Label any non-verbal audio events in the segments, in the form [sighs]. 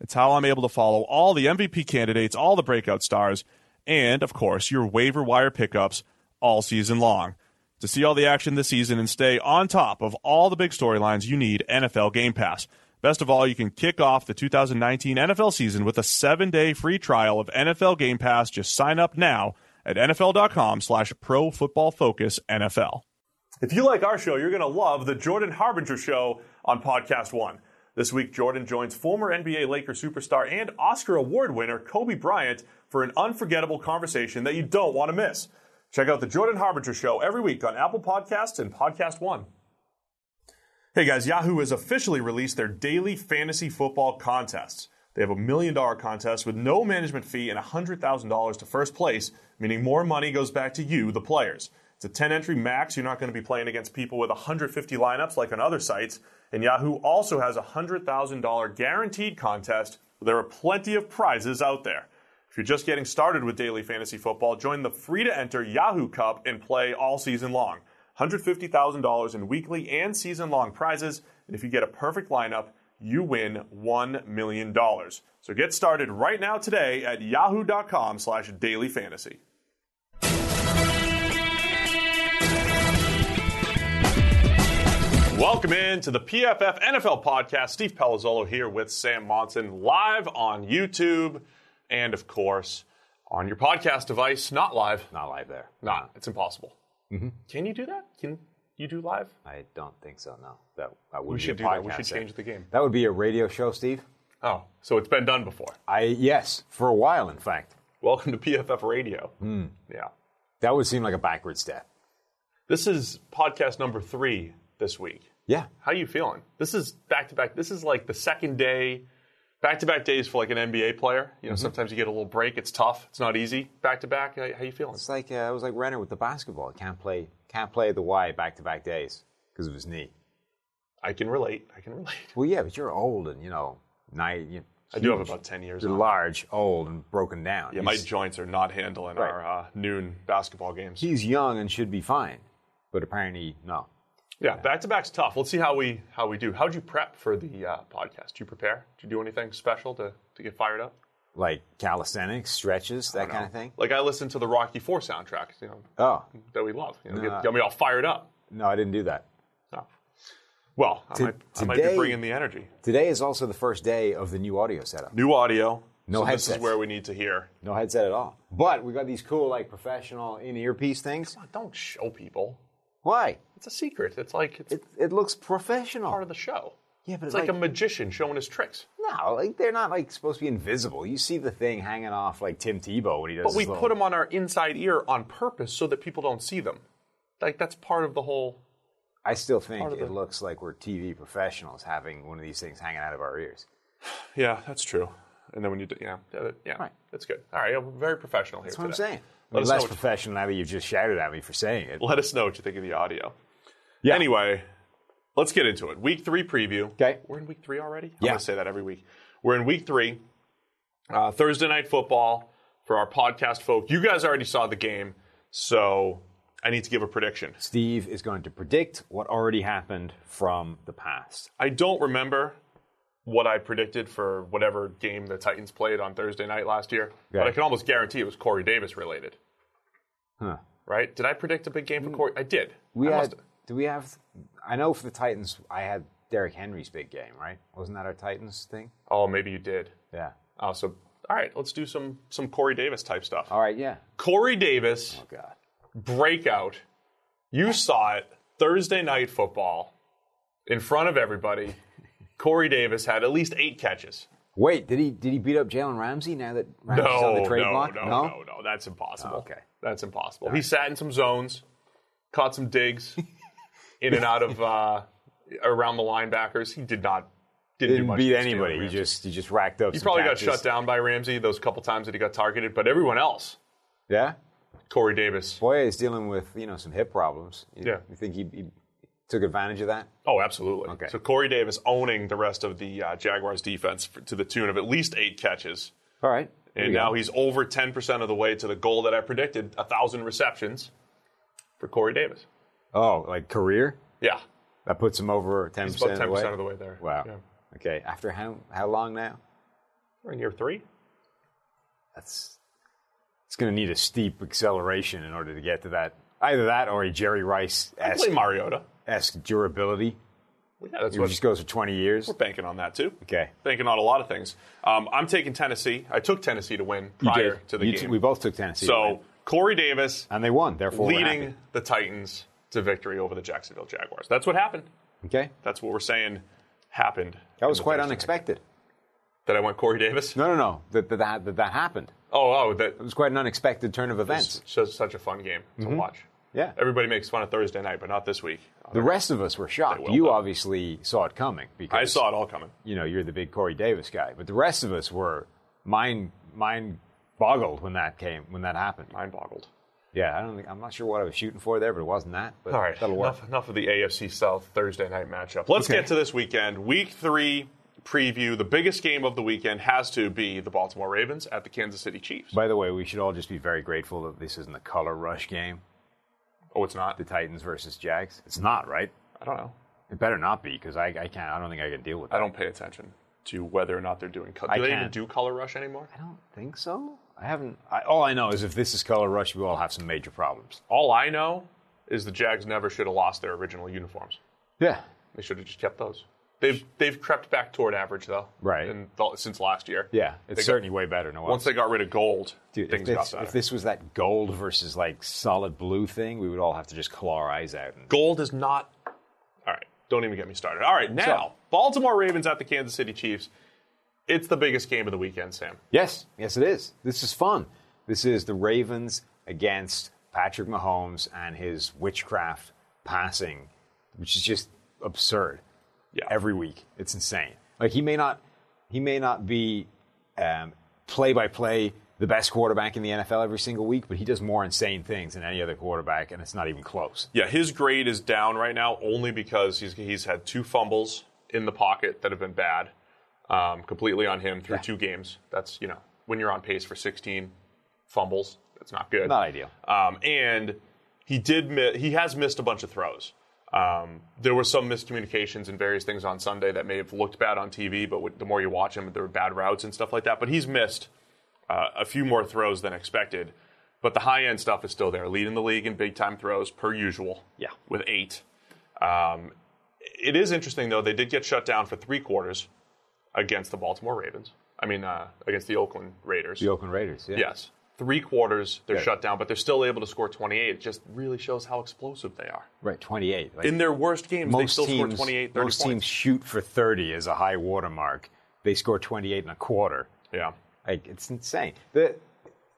It's how I'm able to follow all the MVP candidates, all the breakout stars, and, of course, your waiver wire pickups all season long. To see all the action this season and stay on top of all the big storylines, you need NFL Game Pass. Best of all, you can kick off the 2019 NFL season with a seven-day free trial of NFL Game Pass. Just sign up now at NFL.com slash Pro Football Focus NFL. If you like our show, you're going to love the Jordan Harbinger Show on Podcast One. This week, Jordan joins former NBA Laker superstar and Oscar Award winner Kobe Bryant for an unforgettable conversation that you don't want to miss. Check out the Jordan Harbinger Show every week on Apple Podcasts and Podcast One. Hey guys, Yahoo has officially released their daily fantasy football contests. They have a million dollar contest with no management fee and $100,000 to first place, meaning more money goes back to you, the players. It's a 10 entry max. You're not going to be playing against people with 150 lineups like on other sites. And Yahoo also has a $100,000 guaranteed contest. There are plenty of prizes out there. If you're just getting started with daily fantasy football, join the free to enter Yahoo Cup and play all season long. $150,000 in weekly and season long prizes. And if you get a perfect lineup, you win $1 million. So get started right now today at yahoo.com slash daily fantasy. Welcome in to the PFF NFL podcast. Steve Palazzolo here with Sam Monson live on YouTube and, of course, on your podcast device. Not live. Not live there. Not. It's impossible. Mm-hmm. Can you do that? Can you do live? I don't think so. No, that, that would We be should a do that. We should change the game. That would be a radio show, Steve. Oh, so it's been done before. I yes, for a while, in fact. Welcome to PFF Radio. Hmm. Yeah. That would seem like a backward step. This is podcast number three this week. Yeah, How are you feeling? This is back to back. This is like the second day, back to back days for like an NBA player. You know, sometimes you get a little break. It's tough. It's not easy. Back to back. How how you feeling? it's like uh, it was like Renner with the basketball. Can't play, can't play the Y back to back days because of his knee. I can relate. I can relate. Well, yeah, but you're old and you know, night. You, I do have about ten years. You're on. large, old, and broken down. Yeah, my joints are not handling Right. our uh, noon basketball games. he's young and should be fine, but apparently no. Yeah, back to back's tough. Let's see how we how we do. How'd you prep for the uh, podcast? Did you prepare? Did you do anything special to, to get fired up? Like calisthenics, stretches, that kind of thing. Like I listened to the Rocky Four soundtrack, you know, Oh that we love. You know, No. get, got me all fired up. no, I didn't do that. Oh. Well, I, To- might, I might be today- bringing the energy. Today is also the first day of the new audio setup. New audio. No so This is where we need to hear. No headset at all. But we got these cool, like professional in earpiece things. Don't show people. Why? It's a secret. It's like it's It, it looks professional. part of the show. yeah, but It's like, a magician showing his tricks. no, like they're not like supposed to be invisible. You see the thing hanging off like Tim Tebow when he does. But we little- put them on our inside ear on purpose so that people don't see them. Like that's part of the whole. I still think it looks like we're TV professionals having one of these things hanging out of our ears. [sighs] Yeah, that's true. And then when you do, yeah, yeah, yeah, Right. that's good. All right, yeah, we're very professional here. That's what I'm today. saying. Let I'm us know less professional now that you've just shouted at me for saying it. Let us know what you think of the audio. Yeah. Anyway, let's get into it. Week three preview. Okay. We're in week three already? I'm Yeah. going to say that every week. We're in week three. Uh, Thursday night football for our podcast folk. You guys already saw the game, so I need to give a prediction. Steve is going to predict what already happened from the past. I don't remember what I predicted for whatever game the Titans played on Thursday night last year, but I can almost guarantee it was Corey Davis related. Huh. Right? Did I predict a big game for mm. Corey? I did. We I had. Do we have? I know for the Titans, I had Derrick Henry's big game, right? Wasn't that our Titans thing? Oh, maybe you did. Yeah. Oh, so All right, let's do some some Corey Davis type stuff. All right, yeah. Corey Davis Oh God. breakout. You saw it Thursday night football in front of everybody. [laughs] Corey Davis had at least eight catches. Wait, did he did he beat up Jalen Ramsey now that Ramsey's No, on the trade no, block? no, no, no, That's impossible. Oh, okay. That's impossible. He sat in some zones, caught some digs [laughs] in and out of uh, around the linebackers. He did not didn't, do Didn't much beat anybody. He just he just racked up. he probably catches. got shut down by Ramsey those couple times that he got targeted, but everyone else, Yeah. Corey Davis. Boy he's dealing with you know some hip problems. You, Yeah. You think he, he took advantage of that? Oh, absolutely. Okay. So Corey Davis owning the rest of the uh, Jaguars defense for, to the tune of at least eight catches. All right. And you go. now he's over 10% of the way to the goal that I predicted, 1,000 receptions for Corey Davis. Oh, like career? Yeah. That puts him over ten He's about percent 10% of the way. of the way there. Wow. Yeah. Okay. After how how long now? We're in year three. That's it's going to need a steep acceleration in order to get to that. Either that or a Jerry Rice I play Mariota. Esque durability. Yeah, that's It what just goes for twenty years. we're banking on that too. Okay. Banking on a lot of things. Um, I'm taking Tennessee. I took Tennessee to win prior to the You game. t- we both took Tennessee. so Corey Davis and they won. Therefore, leading the Titans to victory over the Jacksonville Jaguars. That's what happened. Okay. That's what we're saying happened. That was quite unexpected. That I went Corey Davis. No, no, no. That that, that, that, happened. Oh, oh, that It was quite an unexpected turn of events. It's such a fun game to watch. Yeah. Everybody makes fun of Thursday night, but not this week. The rest of us were shocked. Will, You though. obviously saw it coming because I saw it all coming. you know you're the big Corey Davis guy, but the rest of us were mind mind boggled when that came when that happened. Mind boggled. Yeah, I don't think I'm not sure what I was shooting for there, but it wasn't that. But All right, that'll work. enough, enough of the AFC South Thursday night matchup. Let's Okay. get to this weekend. Week three preview. The biggest game of the weekend has to be the Baltimore Ravens at the Kansas City Chiefs. By the way, we should all just be very grateful that this isn't a color rush game, oh, it's not? the Titans versus Jags. It's not, right? I don't know. It better not be because I, I can't. I don't think I can deal with that. I don't pay attention to whether or not they're doing color. I Do they even can't. do color rush anymore? I don't think so. I haven't. I, all I know is if this is color rush, we all have some major problems. All I know is the Jags never should have lost their original uniforms. Yeah. They should have just kept those. They've they've crept back toward average though, Right. In the, since last year, Yeah. It's They got- certainly way better than. Once they got rid of gold, Dude, things got better. if this was that gold versus like solid blue thing, we would all have to just claw our eyes out. And, gold is not. All right, don't even get me started. All right, now So- Baltimore Ravens at the Kansas City Chiefs. It's the biggest game of the weekend, Sam. yes, yes, it is. This is fun. This is the Ravens against Patrick Mahomes and his witchcraft passing, which is just absurd. Yeah. every week. It's insane. Like he may not, he may not be play by play the best quarterback in the NFL every single week, but he does more insane things than any other quarterback, and it's not even close. Yeah, his grade is down right now only because he's he's had two fumbles in the pocket that have been bad, um, completely on him through Yeah. two games. That's you know when you're on pace for 16 fumbles, that's not good. Not ideal. Um, and he did mi- he has missed a bunch of throws. Um, there were some miscommunications and various things on Sunday that may have looked bad on TV, but w- the more you watch him, there were bad routes and stuff like that. But he's missed uh, a few more throws than expected. But the high end stuff is still there, leading the league in big time throws per usual. Yeah. with eight. Um, it is interesting though; they did get shut down for three quarters against the Baltimore Ravens. I mean, uh, against the Oakland Raiders. The Oakland Raiders, yeah. Yes. Three quarters, they're Yeah. shut down, but they're still able to score 28. It just really shows how explosive they are. Right, 28. Like, In their worst games, they still teams, score 28, 30 most points. teams shoot for 30 as a high watermark. They score 28 and a quarter. Yeah. Like it's insane. The,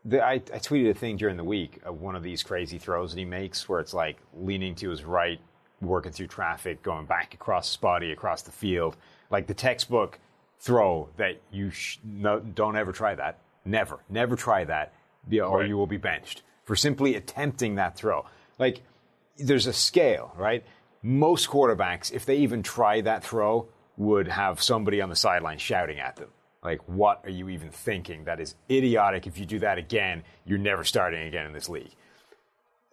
the I, I tweeted a thing during the week of one of these crazy throws that he makes, where it's like leaning to his right, working through traffic, going back across his body, across the field, like the textbook throw that you sh- no, don't ever try that. Never, never try that, or Right. you will be benched for simply attempting that throw. Like there's a scale, right? Most quarterbacks, if they even try that throw, would have somebody on the sideline shouting at them. Like, what are you even thinking? That is idiotic. If you do that again, you're never starting again in this league.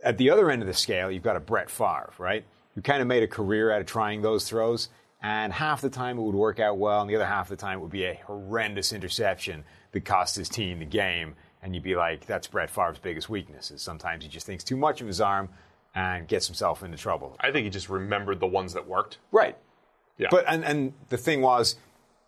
At the other end of the scale, you've got a Brett Favre, right? Who kind of made a career out of trying those throws. And half the time it would work out well, and the other half of the time it would be a horrendous interception that cost his team the game. And you'd be like, that's Brett Favre's biggest weakness. Is sometimes he just thinks too much of his arm and gets himself into trouble. I think he just remembered the ones that worked. Right. Yeah. But and, and the thing was,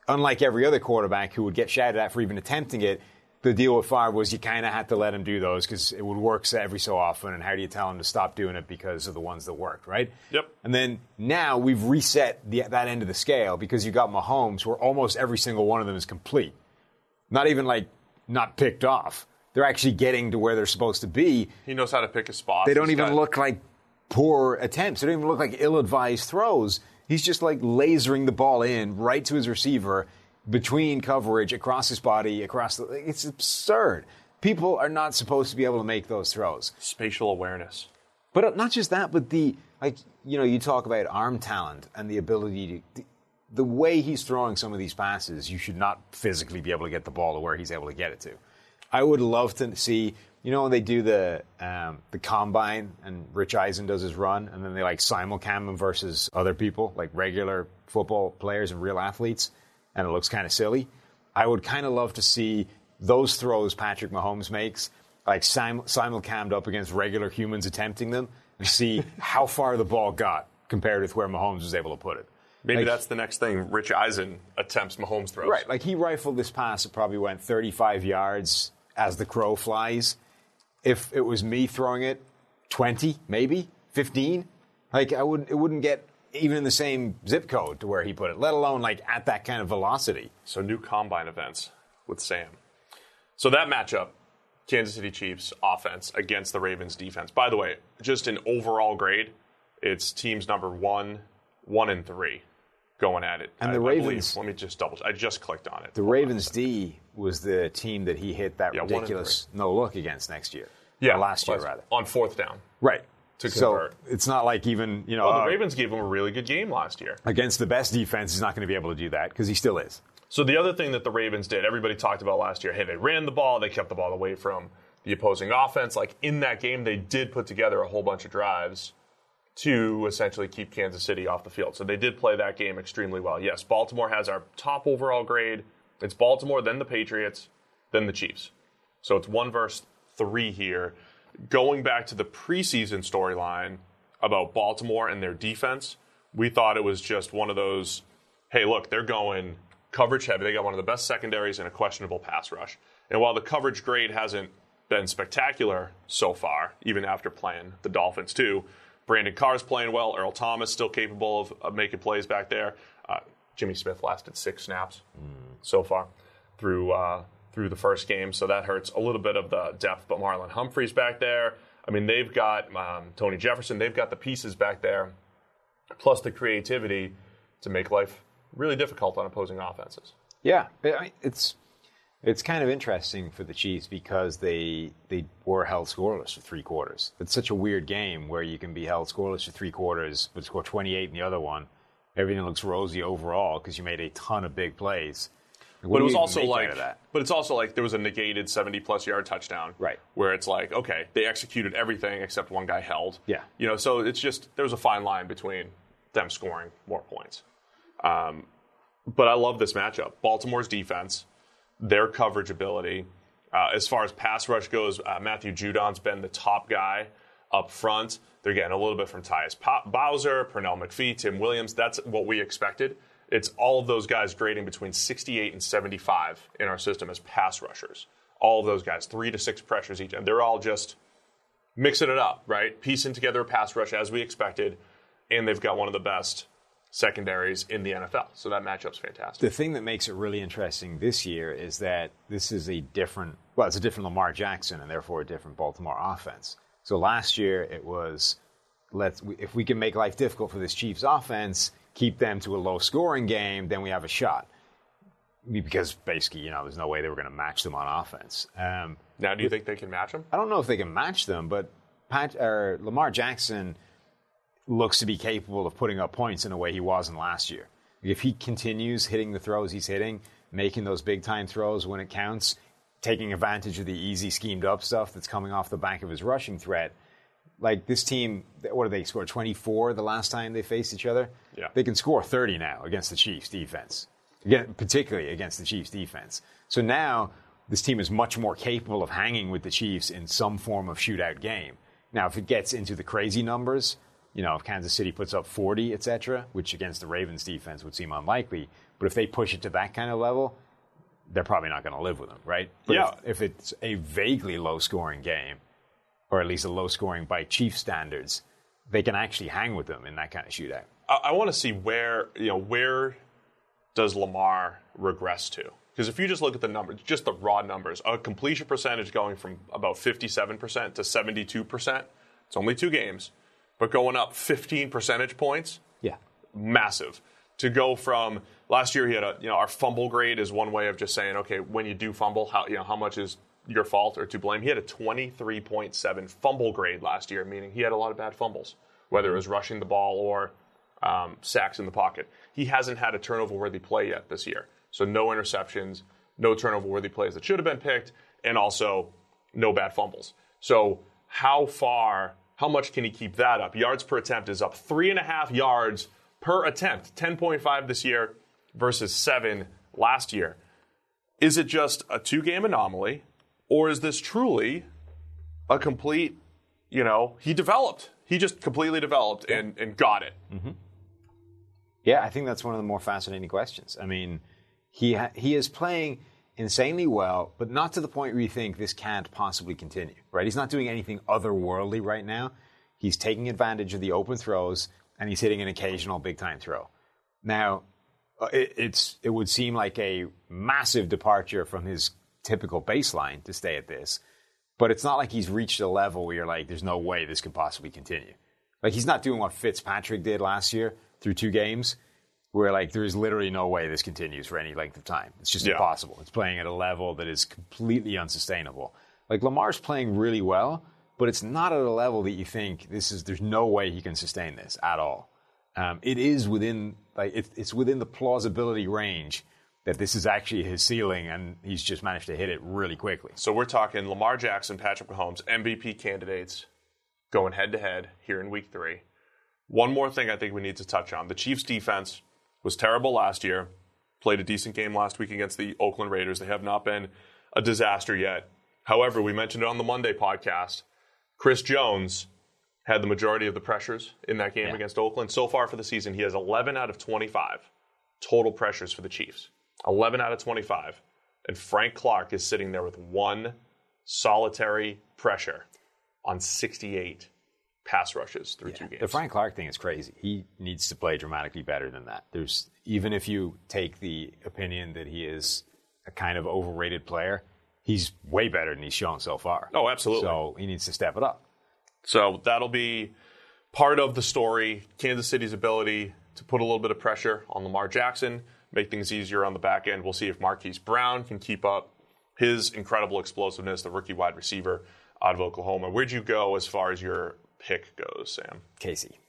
unlike every other quarterback who would get shouted at for even attempting it, the deal with Favre was you kind of had to let him do those because it would work every so often. And how do you tell him to stop doing it because of the ones that worked, right? Yep. And then now we've reset the, that end of the scale because you got Mahomes, where almost every single one of them is complete. Not even like not picked off. They're actually getting to where they're supposed to be. He knows how to pick a spot. They don't He's even got- look like poor attempts. They don't even look like ill-advised throws. He's just like lasering the ball in right to his receiver between coverage across his body across the. It's absurd. People are not supposed to be able to make those throws. spatial awareness. But uh, not just that, but the like you know you talk about arm talent and the ability to. The way he's throwing some of these passes, you should not physically be able to get the ball to where he's able to get it to. I would love to see, you know, when they do the um, the combine and Rich Eisen does his run, and then they like simulcam him versus other people, like regular football players and real athletes, and it looks kind of silly. I would kind of love to see those throws Patrick Mahomes makes, like sim- simulcammed up against regular humans attempting them, and see how far the ball got compared with where Mahomes was able to put it. Maybe Like- that's the next thing. Rich Eisen attempts Mahomes throws. Right, like he rifled this pass, it probably went 35 yards as the crow flies. If it was me throwing it, 20, maybe 15. Like I wouldn't, it wouldn't get even in the same zip code to where he put it, let alone like at that kind of velocity. So new combine events with Sam. So that matchup, Kansas City Chiefs offense against the Ravens defense. By the way, just an overall grade, it's teams number one, one and three going at it. And I- the Ravens- let me just double. I just clicked on it. The Ravens D was the team that he hit that Yeah, ridiculous no look against next year. yeah, Or last year rather. on fourth down. Right. To so it's not like even you know Well, the uh, Ravens gave him a really good game last year. against the best defense, he's not going to be able to do that because he still is. So the other thing that the Ravens did, everybody talked about last year, hey, they ran the ball, they kept the ball away from the opposing offense. Like in that game, they did put together a whole bunch of drives to essentially keep Kansas City off the field. So they did play that game extremely well. Yes, Baltimore has our top overall grade. It's Baltimore, then the Patriots, then the Chiefs. So it's one verse three here. Going back to the preseason storyline about Baltimore and their defense, we thought it was just one of those hey, look, they're going coverage heavy. They got one of the best secondaries and a questionable pass rush. And while the coverage grade hasn't been spectacular so far, even after playing the Dolphins too, Brandon Carr's playing well. Earl Thomas still capable of, of making plays back there. Uh, Jimmy Smith lasted six snaps so far through uh, through the first game, so that hurts a little bit of the depth. But Marlon Humphrey's back there. I mean, they've got um, Tony Jefferson. They've got the pieces back there, plus the creativity to make life really difficult on opposing offenses. Yeah, it's it's kind of interesting for the Chiefs because they they were held scoreless for three quarters. It's such a weird game where you can be held scoreless for three quarters, but score 28 in the other one. Everything looks rosy overall because you made a ton of big plays. What But it was also like, but it's also like there was a negated seventy-plus yard touchdown, Right. Where it's like, okay, they executed everything except one guy held, Yeah. You know, so it's just there was a fine line between them scoring more points. Um, but I love this matchup. Baltimore's defense, their coverage ability, uh, as far as pass rush goes, uh, Matthew Judon's been the top guy up front. They're getting a little bit from Tyus Bowser, Pernell McPhee, Tim Williams. That's what we expected. It's all of those guys grading between 68 and 75 in our system as pass rushers. All of those guys, three to six pressures each, and they're all just mixing it up, right? Piecing together a pass rush as we expected, and they've got one of the best secondaries in the NFL. So that matchup's fantastic. The thing that makes it really interesting this year is that this is a different, well, it's a different Lamar Jackson and therefore a different Baltimore offense. So last year it was, let's if we can make life difficult for this Chiefs offense, keep them to a low scoring game, then we have a shot. Because basically, you know, there's no way they were going to match them on offense. Um, Now, do you think they can match them? I don't know if they can match them, but Pat, or Lamar Jackson looks to be capable of putting up points in a way he wasn't last year. If he continues hitting the throws he's hitting, making those big time throws when it counts, taking advantage of the easy schemed up stuff that's coming off the back of his rushing threat, like this team, what did they score? 24 the last time they faced each other? Yeah. They can score 30 now against the Chiefs defense, Again, particularly against the Chiefs defense. So now this team is much more capable of hanging with the Chiefs in some form of shootout game. Now, if it gets into the crazy numbers, you know, if Kansas City puts up 40, et cetera, which against the Ravens defense would seem unlikely, but if they push it to that kind of level, they're probably not going to live with them, right? But Yeah. If, if it's a vaguely low scoring game, or at least a low scoring by Chief standards, they can actually hang with them in that kind of shootout. I, I want to see where you know where does Lamar regress to? Because if you just look at the numbers, just the raw numbers, a completion percentage going from about 57% to 72%, it's only two games, but going up 15 percentage points, Yeah. massive. To go from last year, he had a you know our fumble grade is one way of just saying okay when you do fumble how you know how much is your fault or to blame. He had a 23.7 fumble grade last year, meaning he had a lot of bad fumbles, whether it was rushing the ball or um, sacks in the pocket. He hasn't had a turnover worthy play yet this year, so no interceptions, no turnover worthy plays that should have been picked, and also no bad fumbles. So how far? How much can he keep that up? Yards per attempt is up three and a half yards per attempt, 10.5 this year versus 7 last year. Is it just a two game anomaly, or is this truly a complete, you know, he developed? He just completely developed and, and got it. Mm-hmm. Yeah, I think that's one of the more fascinating questions. I mean, he ha- he is playing insanely well, but not to the point where you think this can't possibly continue. Right? He's not doing anything otherworldly right now. He's taking advantage of the open throws and he's hitting an occasional big time throw. Now, uh, it, it's it would seem like a massive departure from his typical baseline to stay at this, but it's not like he's reached a level where you're like, there's no way this could possibly continue. Like he's not doing what Fitzpatrick did last year through two games, where like there is literally no way this continues for any length of time. It's just Yeah. impossible. It's playing at a level that is completely unsustainable. Like Lamar's playing really well, but it's not at a level that you think this is. There's no way he can sustain this at all. Um, it is within like it, it's within the plausibility range that this is actually his ceiling, and he's just managed to hit it really quickly. So we're talking Lamar Jackson, Patrick Mahomes, MVP candidates going head to head here in week three. One more thing I think we need to touch on. The Chiefs defense was terrible last year, played a decent game last week against the Oakland Raiders. They have not been a disaster yet. However, we mentioned it on the Monday podcast. Chris Jones had the majority of the pressures in that game Yeah. against Oakland. So far for the season, he has 11 out of 25 total pressures for the Chiefs. 11 out of 25. And Frank Clark is sitting there with one solitary pressure on 68 pass rushes through two games. The Frank Clark thing is crazy. He needs to play dramatically better than that. There's even if you take the opinion that he is a kind of overrated player, he's way better than he's shown so far. Oh, absolutely. So he needs to step it up. So that'll be part of the story. Kansas City's ability to put a little bit of pressure on Lamar Jackson, make things easier on the back end. We'll see if Marquise Brown can keep up his incredible explosiveness, the rookie wide receiver out of Oklahoma. Where'd you go as far as your pick goes, Sam? Casey,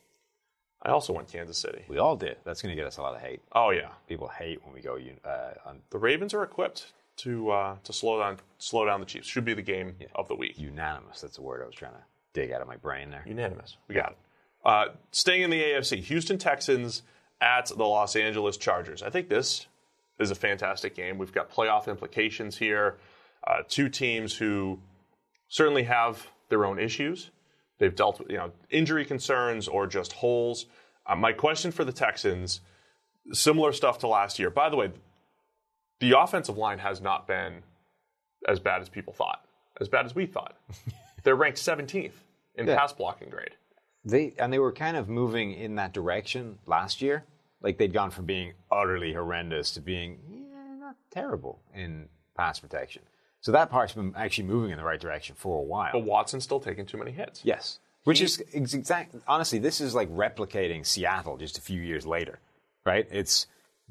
I also went Kansas City. we all did. That's going to get us a lot of hate. Oh yeah, People hate when we go uh, on the Ravens are equipped to uh, to slow down slow down the Chiefs. Should be the game of the week. unanimous. That's the word I was trying to dig out of my brain there. Unanimous. We got it. Uh, staying in the AFC, Houston Texans at the Los Angeles Chargers. I think this is a fantastic game. We've got playoff implications here. Uh, two teams who certainly have their own issues. They've dealt with you know injury concerns or just holes. Uh, my question for the Texans, similar stuff to last year. By the way, the offensive line has not been as bad as people thought, as bad as we thought. [laughs] They're ranked 17th in Yeah. pass blocking grade. They and they were kind of moving in that direction last year. Like they'd gone from being utterly horrendous to being yeah, not terrible in pass protection. So that part's been actually moving in the right direction for a while. But Watson's still taking too many hits. yes, which is exactly. Honestly, this is like replicating Seattle just a few years later, right? It's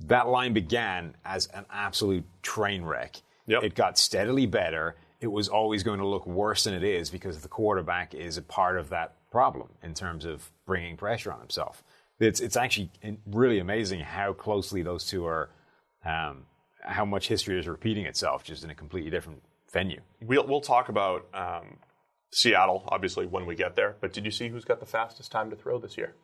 that line began as an absolute train wreck. Yep. It got steadily better. It was always going to look worse than it is because the quarterback is a part of that problem in terms of bringing pressure on himself. It's it's actually really amazing how closely those two are, um, how much history is repeating itself just in a completely different venue. We'll, we'll talk about um, Seattle, obviously, when we get there. But did you see who's got the fastest time to throw this year?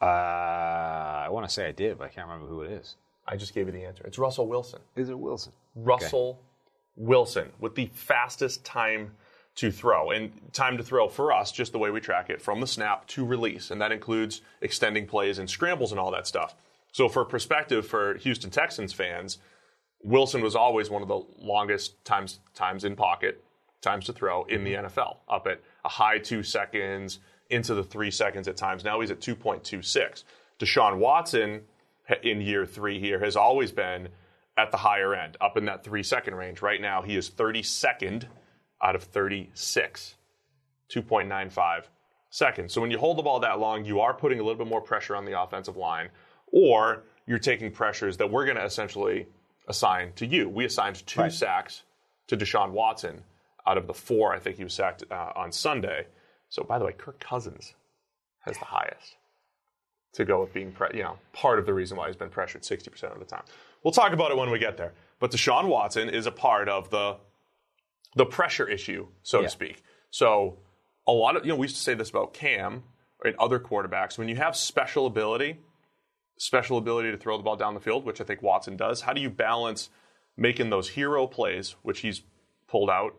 Uh, I want to say I did, but I can't remember who it is. I just gave you the answer. It's Russell Wilson. Is it Wilson? Russell Wilson with the fastest time to throw. And time to throw for us, just the way we track it, from the snap to release. And that includes extending plays and scrambles and all that stuff. So, for perspective for Houston Texans fans, Wilson was always one of the longest times times in pocket, times to throw in the mm-hmm. NFL, up at a high two seconds, into the three seconds at times. Now he's at 2.26. Deshaun Watson in year three here has always been at the higher end, up in that three second range. Right now, he is 32nd out of 36, 2.95 seconds. So when you hold the ball that long, you are putting a little bit more pressure on the offensive line, or you're taking pressures that we're going to essentially assign to you. We assigned two Right. sacks to Deshaun Watson out of the four I think he was sacked uh, on Sunday. So by the way, Kirk Cousins has the highest to go with being, pre- you know, part of the reason why he's been pressured 60% of the time. We'll talk about it when we get there. But Deshaun Watson is a part of the the pressure issue, so Yeah. to speak. So a lot of you know we used to say this about Cam and other quarterbacks. When you have special ability, special ability to throw the ball down the field, which I think Watson does, how do you balance making those hero plays, which he's pulled out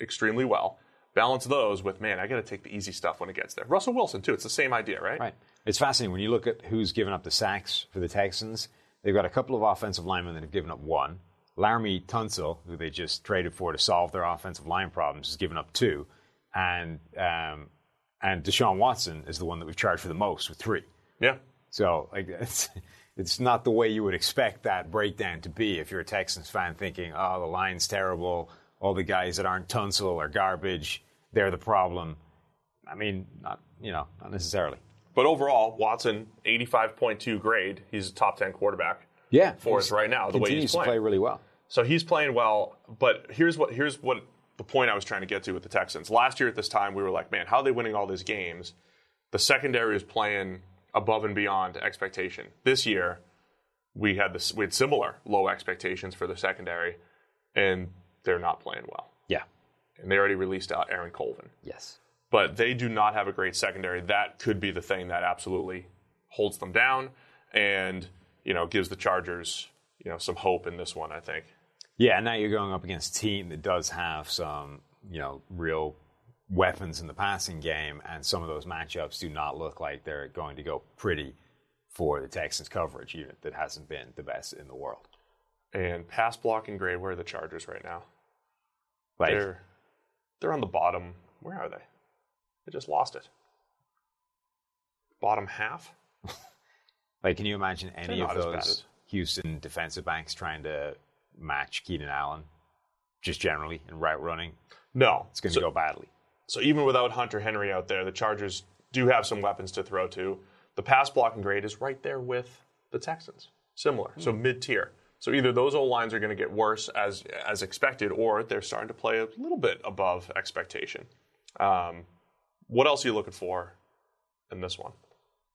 extremely well? Balance those with, man, I got to take the easy stuff when it gets there. Russell Wilson, too. It's the same idea, right? Right. It's fascinating when you look at who's given up the sacks for the Texans. They've got a couple of offensive linemen that have given up one. Laremy Tunsil, who they just traded for to solve their offensive line problems, has given up two, and um, and Deshaun Watson is the one that we've charged for the most with three. Yeah. So like [laughs] it's it's not the way you would expect that breakdown to be if you're a Texans fan thinking, oh, the line's terrible, all the guys that aren't Tunsil are garbage, they're the problem. I mean, not you know, not necessarily. But overall, Watson, 85.2 grade. He's a top 10 quarterback. Yeah, For us right now, the way he's playing. play really well. So he's playing well, but here's what here's what the point I was trying to get to with the Texans. Last year at this time, we were like, man, how are they winning all these games? The secondary is playing above and beyond expectation. This year, we had this we had similar low expectations for the secondary, and they're not playing well. Yeah. And they already released out Aaron Colvin. Yes. But they do not have a great secondary. That could be the thing that absolutely holds them down and, you know, gives the Chargers, you know, some hope in this one, I think. Yeah, and now you're going up against a team that does have some, you know, real weapons in the passing game, and some of those matchups do not look like they're going to go pretty for the Texans coverage unit that hasn't been the best in the world. And pass blocking grade, where are the Chargers right now? Like, They're they're on the bottom. Where are they? They just lost it. Bottom half? [laughs] like, can you imagine any of not as bad those Houston defensive backs trying to match Keenan Allen, just generally in route running? No. It's going to So- go badly. So even without Hunter Henry out there, the Chargers do have some weapons to throw to. The pass blocking grade is right there with the Texans, similar, so mid tier. So either those old lines are going to get worse as as expected, or they're starting to play a little bit above expectation. Um, what else are you looking for in this one?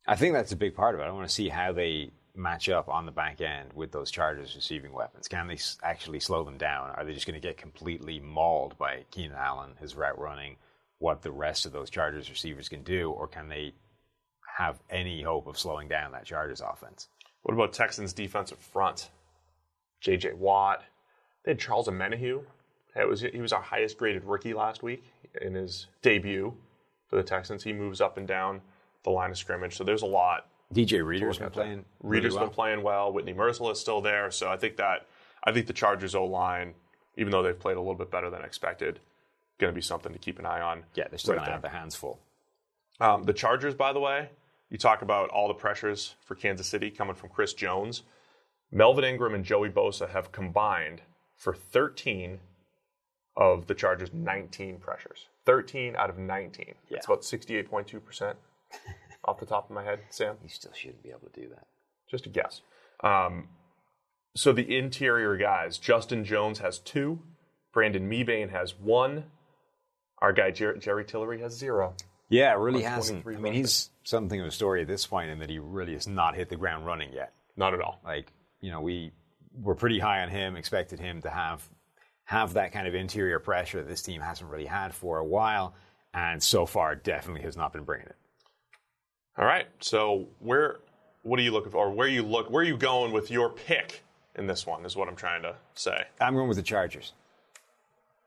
I think that's a big part of it. I want to see how they match up on the back end with those Chargers receiving weapons. Can they actually slow them down? Are they just going to get completely mauled by Keenan Allen, his route running, what the rest of those Chargers receivers can do, or can they have any hope of slowing down that Chargers offense? What about Texans defensive front? J.J. Watt. They had Charles Omenihu. It was he was our highest graded rookie last week in his debut for the Texans. He moves up and down the line of scrimmage, so there's a lot. DJ Reader's been playing. really Reader's well. been playing well. Whitney Mercilus is still there, so I think that I think the Chargers O line, even though they've played a little bit better than expected, going to be something to keep an eye on. Yeah, they're still right going to have their hands full. Um, the Chargers, by the way, you talk about all the pressures for Kansas City coming from Chris Jones. Melvin Ingram and Joey Bosa have combined for 13 of the Chargers' 19 pressures. 13 out of 19. Yeah. That's about 68.2% [laughs] off the top of my head, Sam. You still shouldn't be able to do that. Just a guess. Um, so the interior guys, Justin Jones has two, Brandon Mebane has one, our guy Jer- Jerry Tillery has zero. Yeah, really hasn't. I mean, he's something of a story at this point in that he really has not hit the ground running yet. Not at all. Like, you know, we were pretty high on him, expected him to have have that kind of interior pressure that this team hasn't really had for a while, and so far definitely has not been bringing it. All right. So where what are you looking for? Or where you look where are you going with your pick in this one is what I'm trying to say. I'm going with the Chargers.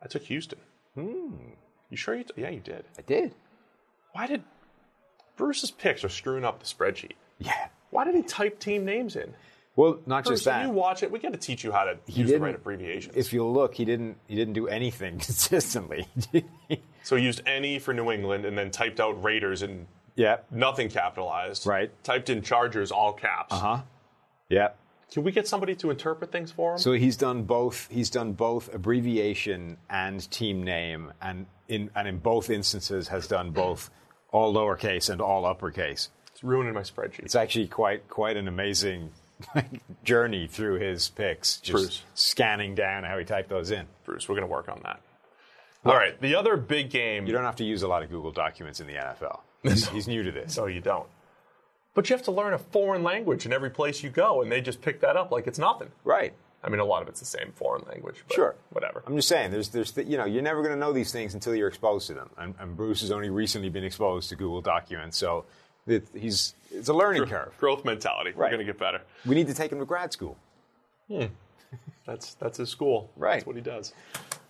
I took Houston. Hmm. You sure you t- yeah, you did. I did. Why did Bruce's picks are screwing up the spreadsheet? Yeah. Why did he type team names in? Well, not just that. You watch it. We got to teach you how to use the right abbreviations. if you look, he didn't he didn't do anything [laughs] consistently. [laughs] so he used any for New England and then typed out Raiders and yeah. nothing capitalized. Right. Typed in Chargers all caps. Uh-huh. Yeah. Can we get somebody to interpret things for him? So he's done both. He's done both abbreviation and team name, and in and in both instances has done both all lowercase and all uppercase. it's ruining my spreadsheet. It's actually quite quite an amazing journey through his picks, just Bruce. scanning down how he typed those in. Bruce, we're going to work on that. All right. The other big game. You don't have to use a lot of Google documents in the NFL. [laughs] He's, he's new to this. No, you don't. But you have to learn a foreign language in every place you go, and they just pick that up like it's nothing. Right. I mean, a lot of it's the same foreign language. But Sure. Whatever. I'm just saying, there's, there's, you know, you're never going to know these things until you're exposed to them. And, and Bruce has only recently been exposed to Google Documents, so it, he's it's a learning curve. Growth mentality. We're going to get better. We need to take him to grad school. Hmm. That's that's his school. Right. That's what he does.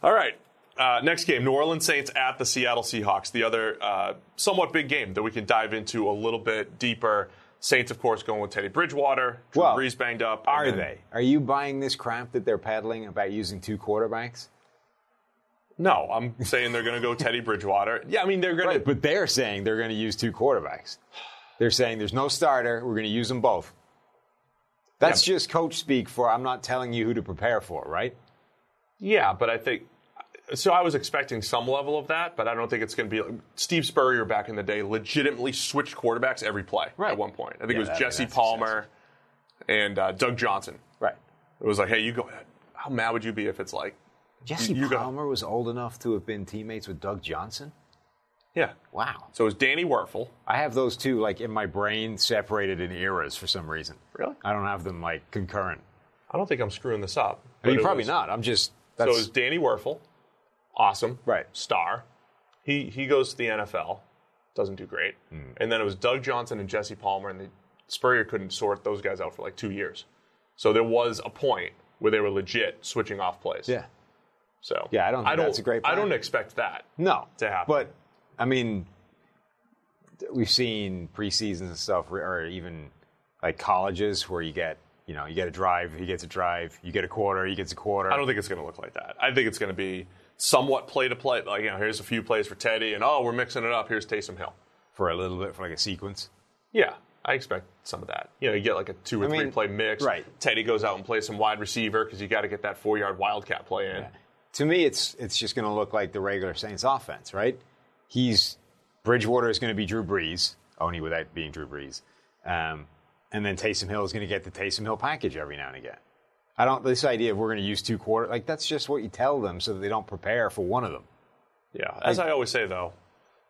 All right. Uh, next game, New Orleans Saints at the Seattle Seahawks. The other uh, somewhat big game that we can dive into a little bit deeper. Saints, of course, going with Teddy Bridgewater. Drew Well, Brees banged up. Are then- they? Are you buying this crap that they're peddling about using two quarterbacks? No, I'm saying they're going to go Teddy [laughs] Bridgewater. Yeah, I mean they're going Right, to. but they're saying they're going to use two quarterbacks. They're saying there's no starter. We're going to use them both. That's Yeah. just coach speak for I'm not telling you who to prepare for, right? Yeah, but I think so. I was expecting some level of that, but I don't think it's going to be. Like, Steve Spurrier back in the day legitimately switched quarterbacks every play Right. at one point. I think Yeah, it was that- Jesse Palmer and uh, Doug Johnson. Right. It was like, hey, you go. How mad would you be if it's like, Jesse You- you go- Palmer was old enough to have been teammates with Doug Johnson. yeah? Wow. So it was Danny Wuerffel. I have those two like in my brain separated in eras for some reason. Really? I don't have them like concurrent. I don't think I'm screwing this up. I mean, probably was- not. I'm just That's... So it was Danny Wuerffel, awesome, Right. Star. He he goes to the NFL, doesn't do great, Hmm. and then it was Doug Johnson and Jesse Palmer, and the Spurrier couldn't sort those guys out for like two years. So there was a point where they were legit switching off plays. yeah. So Yeah, I don't think that's a great I don't expect that. No, to happen. But I mean, we've seen preseasons and stuff, or even like colleges where you get, you know, you get a drive, he gets a drive, you get a quarter, he gets a quarter. I don't think it's going to look like that. I think it's going to be somewhat play to play. Like you know, here's a few plays for Teddy, and oh, we're mixing it up. Here's Taysom Hill. for a little bit for like a sequence. Yeah, I expect some of that. You know, you get like a two or I three mean, play mix. right. Teddy goes out and plays some wide receiver because you got to get that four yard wildcat play in. To me, it's it's just going to look like the regular Saints offense, right? He's Bridgewater is going to be Drew Brees, only without being Drew Brees, um, and then Taysom Hill is going to get the Taysom Hill package every now and again. I don't. This idea of we're going to use two quarter like that's just what you tell them so that they don't prepare for one of them. Yeah. As I always say, though,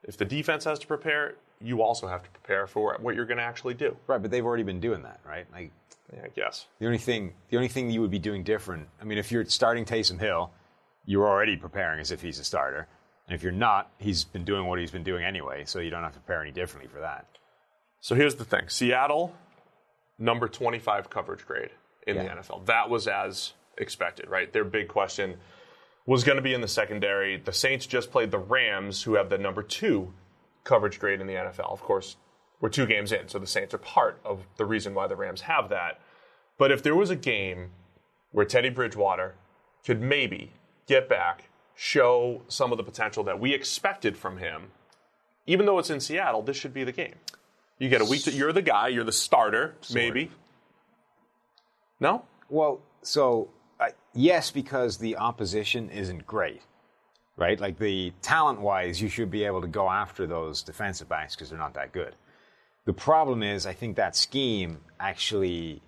if the defense has to prepare, you also have to prepare for what you're going to actually do. Right, but they've already been doing that, right? Like Yeah, I guess. the only thing, the only thing you would be doing different. I mean, if you're starting Taysom Hill, you're already preparing as if he's a starter, and if you're not, he's been doing what he's been doing anyway, so you don't have to prepare any differently for that. So here's the thing Seattle, number 25 coverage grade in the NFL. That was as expected, right? Their big question was going to be in the secondary. The Saints just played the Rams, who have the number two coverage grade in the NFL. Of course, we're two games in, so the Saints are part of the reason why the Rams have that. But if there was a game where Teddy Bridgewater could maybe get back, show some of the potential that we expected from him, even though it's in Seattle, this should be the game. You get a week that you're the guy, you're the starter, maybe. No? Well, so uh, yes, because the opposition isn't great, right? Like the talent-wise, you should be able to go after those defensive backs because they're not that good. The problem is, I think that scheme actually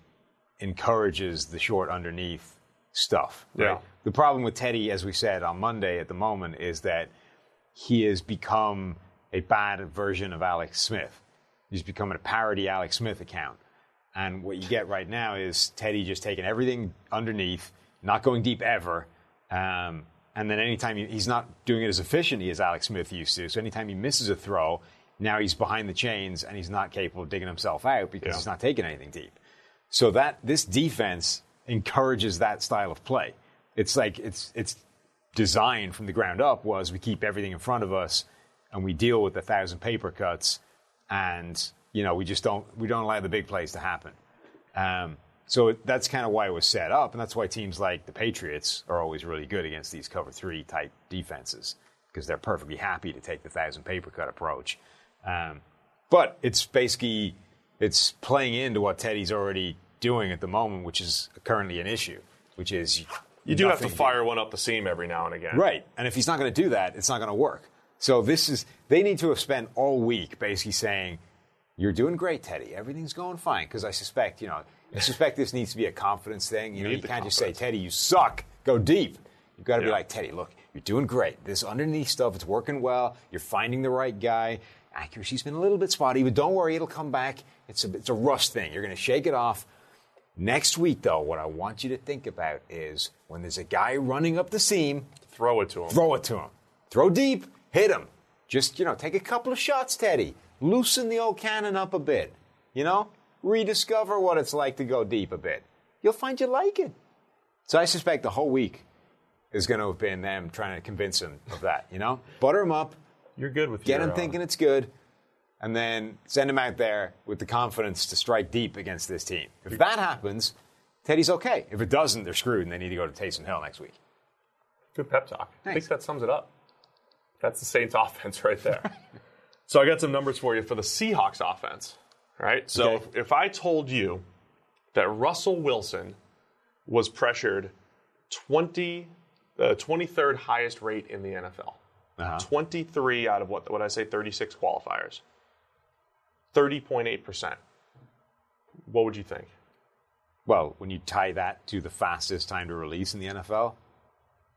encourages the short underneath stuff. Right? Yeah. The problem with Teddy, as we said on Monday at the moment, is that he has become a bad version of Alex Smith. He's becoming a parody Alex Smith account. And what you get right now is Teddy just taking everything underneath, not going deep ever. Um, and then anytime he, he's not doing it as efficiently as Alex Smith used to. So anytime he misses a throw, now he's behind the chains and he's not capable of digging himself out because Yeah. he's not taking anything deep. So that this defense encourages that style of play. It's like it's it's designed from the ground up was we keep everything in front of us and we deal with a thousand paper cuts and you know we just don't we don't allow the big plays to happen. Um, So that's kind of why it was set up, and that's why teams like the Patriots are always really good against these cover three type defenses because they're perfectly happy to take the thousand paper cut approach. Um, but it's basically it's playing into what Teddy's already doing at the moment, which is currently an issue, which is You do have to fire one up the seam every now and again. Right. And if he's not going to do that, it's not going to work. So this is they need to have spent all week basically saying, "You're doing great, Teddy. Everything's going fine." Because I suspect, you know, I suspect this needs to be a confidence thing. You know, you can't just say, "Teddy, you suck. Go deep." You've got to be like, "Teddy, look, you're doing great. This underneath stuff, it's working well. You're finding the right guy. Accuracy's been a little bit spotty, but don't worry, it'll come back. It's a it's a rust thing. You're going to shake it off." Next week, though, what I want you to think about is when there's a guy running up the seam, Throw it to him. throw it to him. Throw deep, hit him. Just, you know, take a couple of shots, Teddy. Loosen the old cannon up a bit. You know? Rediscover what it's like to go deep a bit. You'll find you like it. So I suspect the whole week is going to have been them trying to convince him of that, you know? Butter him up, You're good with get him uh, thinking it's good, and then send him out there with the confidence to strike deep against this team. If that happens, Teddy's okay. If it doesn't, they're screwed and they need to go to Taysom Hill next week. Good pep talk. I Thanks. think that sums it up. That's the Saints [laughs] offense right there. [laughs] so I got some numbers for you for the Seahawks offense. Right? So Okay. if, if I told you that Russell Wilson was pressured 20, the 23rd highest rate in the NFL, Uh-huh. 23 out of what, what I say, 36 qualifiers, 30.8%, what would you think? Well, when you tie that to the fastest time to release in the NFL,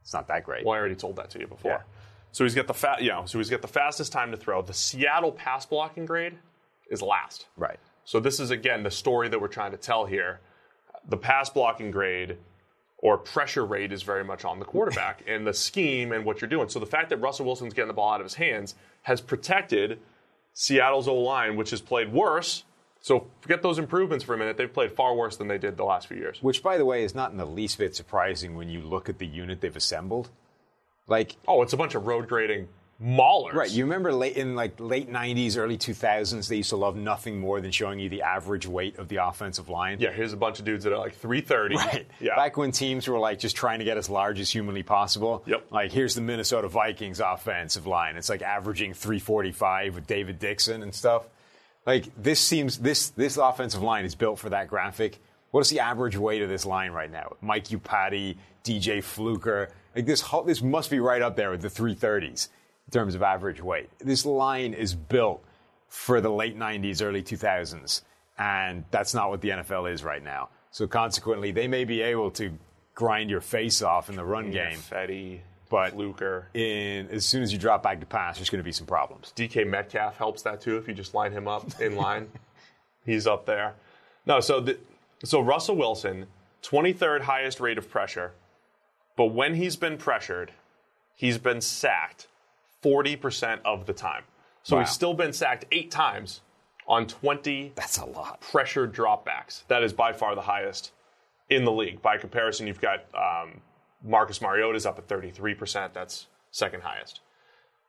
it's not that great. Well, I already told that to you before. So he's got the fa- you know, so he's got the fastest time to throw. The Seattle pass blocking grade is last. Right. So this is again the story that we're trying to tell here. The pass blocking grade or pressure rate is very much on the quarterback [laughs] and the scheme and what you're doing. So the fact that Russell Wilson's getting the ball out of his hands has protected Seattle's O line, which has played worse. So forget those improvements for a minute. They've played far worse than they did the last few years. Which, by the way, is not in the least bit surprising when you look at the unit they've assembled. Like, Oh, it's a bunch of road grading maulers. right, you remember late in like late '90s, early 2000s, they used to love nothing more than showing you the average weight of the offensive line. Yeah, here's a bunch of dudes that are like 330. Right. Yeah. Back when teams were like just trying to get as large as humanly possible. Yep. Like here's the Minnesota Vikings offensive line. It's like averaging 345 with David Dixon and stuff. Like this seems this this offensive line is built for that graphic. What is the average weight of this line right now? Mike Iupati, DJ Fluker. Like this this must be right up there with the 330s in terms of average weight. This line is built for the late 90s, early 2000s. And that's not what the NFL is right now. So consequently, they may be able to grind your face off in the run game. Fetty, But- Fluker. In, as soon as you drop back to pass, there's going to be some problems. DK Metcalf helps that too if you just line him up in line. [laughs] He's up there. No, so the, so Russell Wilson, 23rd highest rate of pressure, but when he's been pressured, he's been sacked 40% of the time. So Wow. he's still been sacked eight times on 20 That's a lot. pressure dropbacks. That is by far the highest in the league. By comparison, you've got um, Marcus Mariota's up at 33%. That's second highest.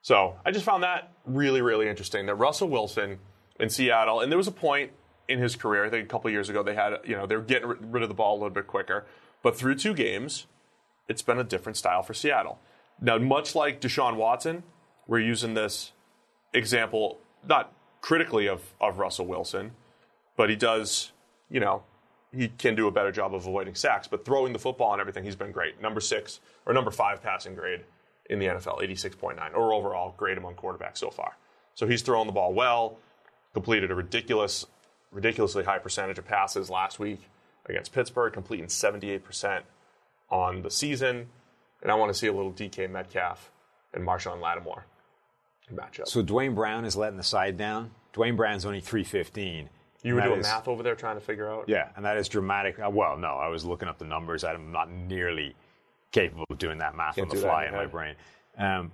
So I just found that really, really interesting that Russell Wilson in Seattle, and there was a point in his career, I think a couple years ago, they had, you know, they were getting rid of the ball a little bit quicker. But through two games, it's been a different style for Seattle. Now, much like Deshaun Watson, we're using this example not critically of, of Russell Wilson, but he does, you know, he can do a better job of avoiding sacks. But throwing the football and everything, he's been great. Number six or number five passing grade in the NFL, 86.9, or overall grade among quarterbacks so far. So he's throwing the ball well, completed a ridiculous, ridiculously high percentage of passes last week against Pittsburgh, completing 78% on the season. And I want to see a little DK Metcalf and Marshon Lattimore matchup. So Duane Brown is letting the side down. Duane Brown's only 315. you were doing is- math over there trying to figure out? Yeah, and that is dramatic. uh, Well, no, I was looking up the numbers. I'm not nearly capable of doing that math Can't on the fly in in my head. brain. Um,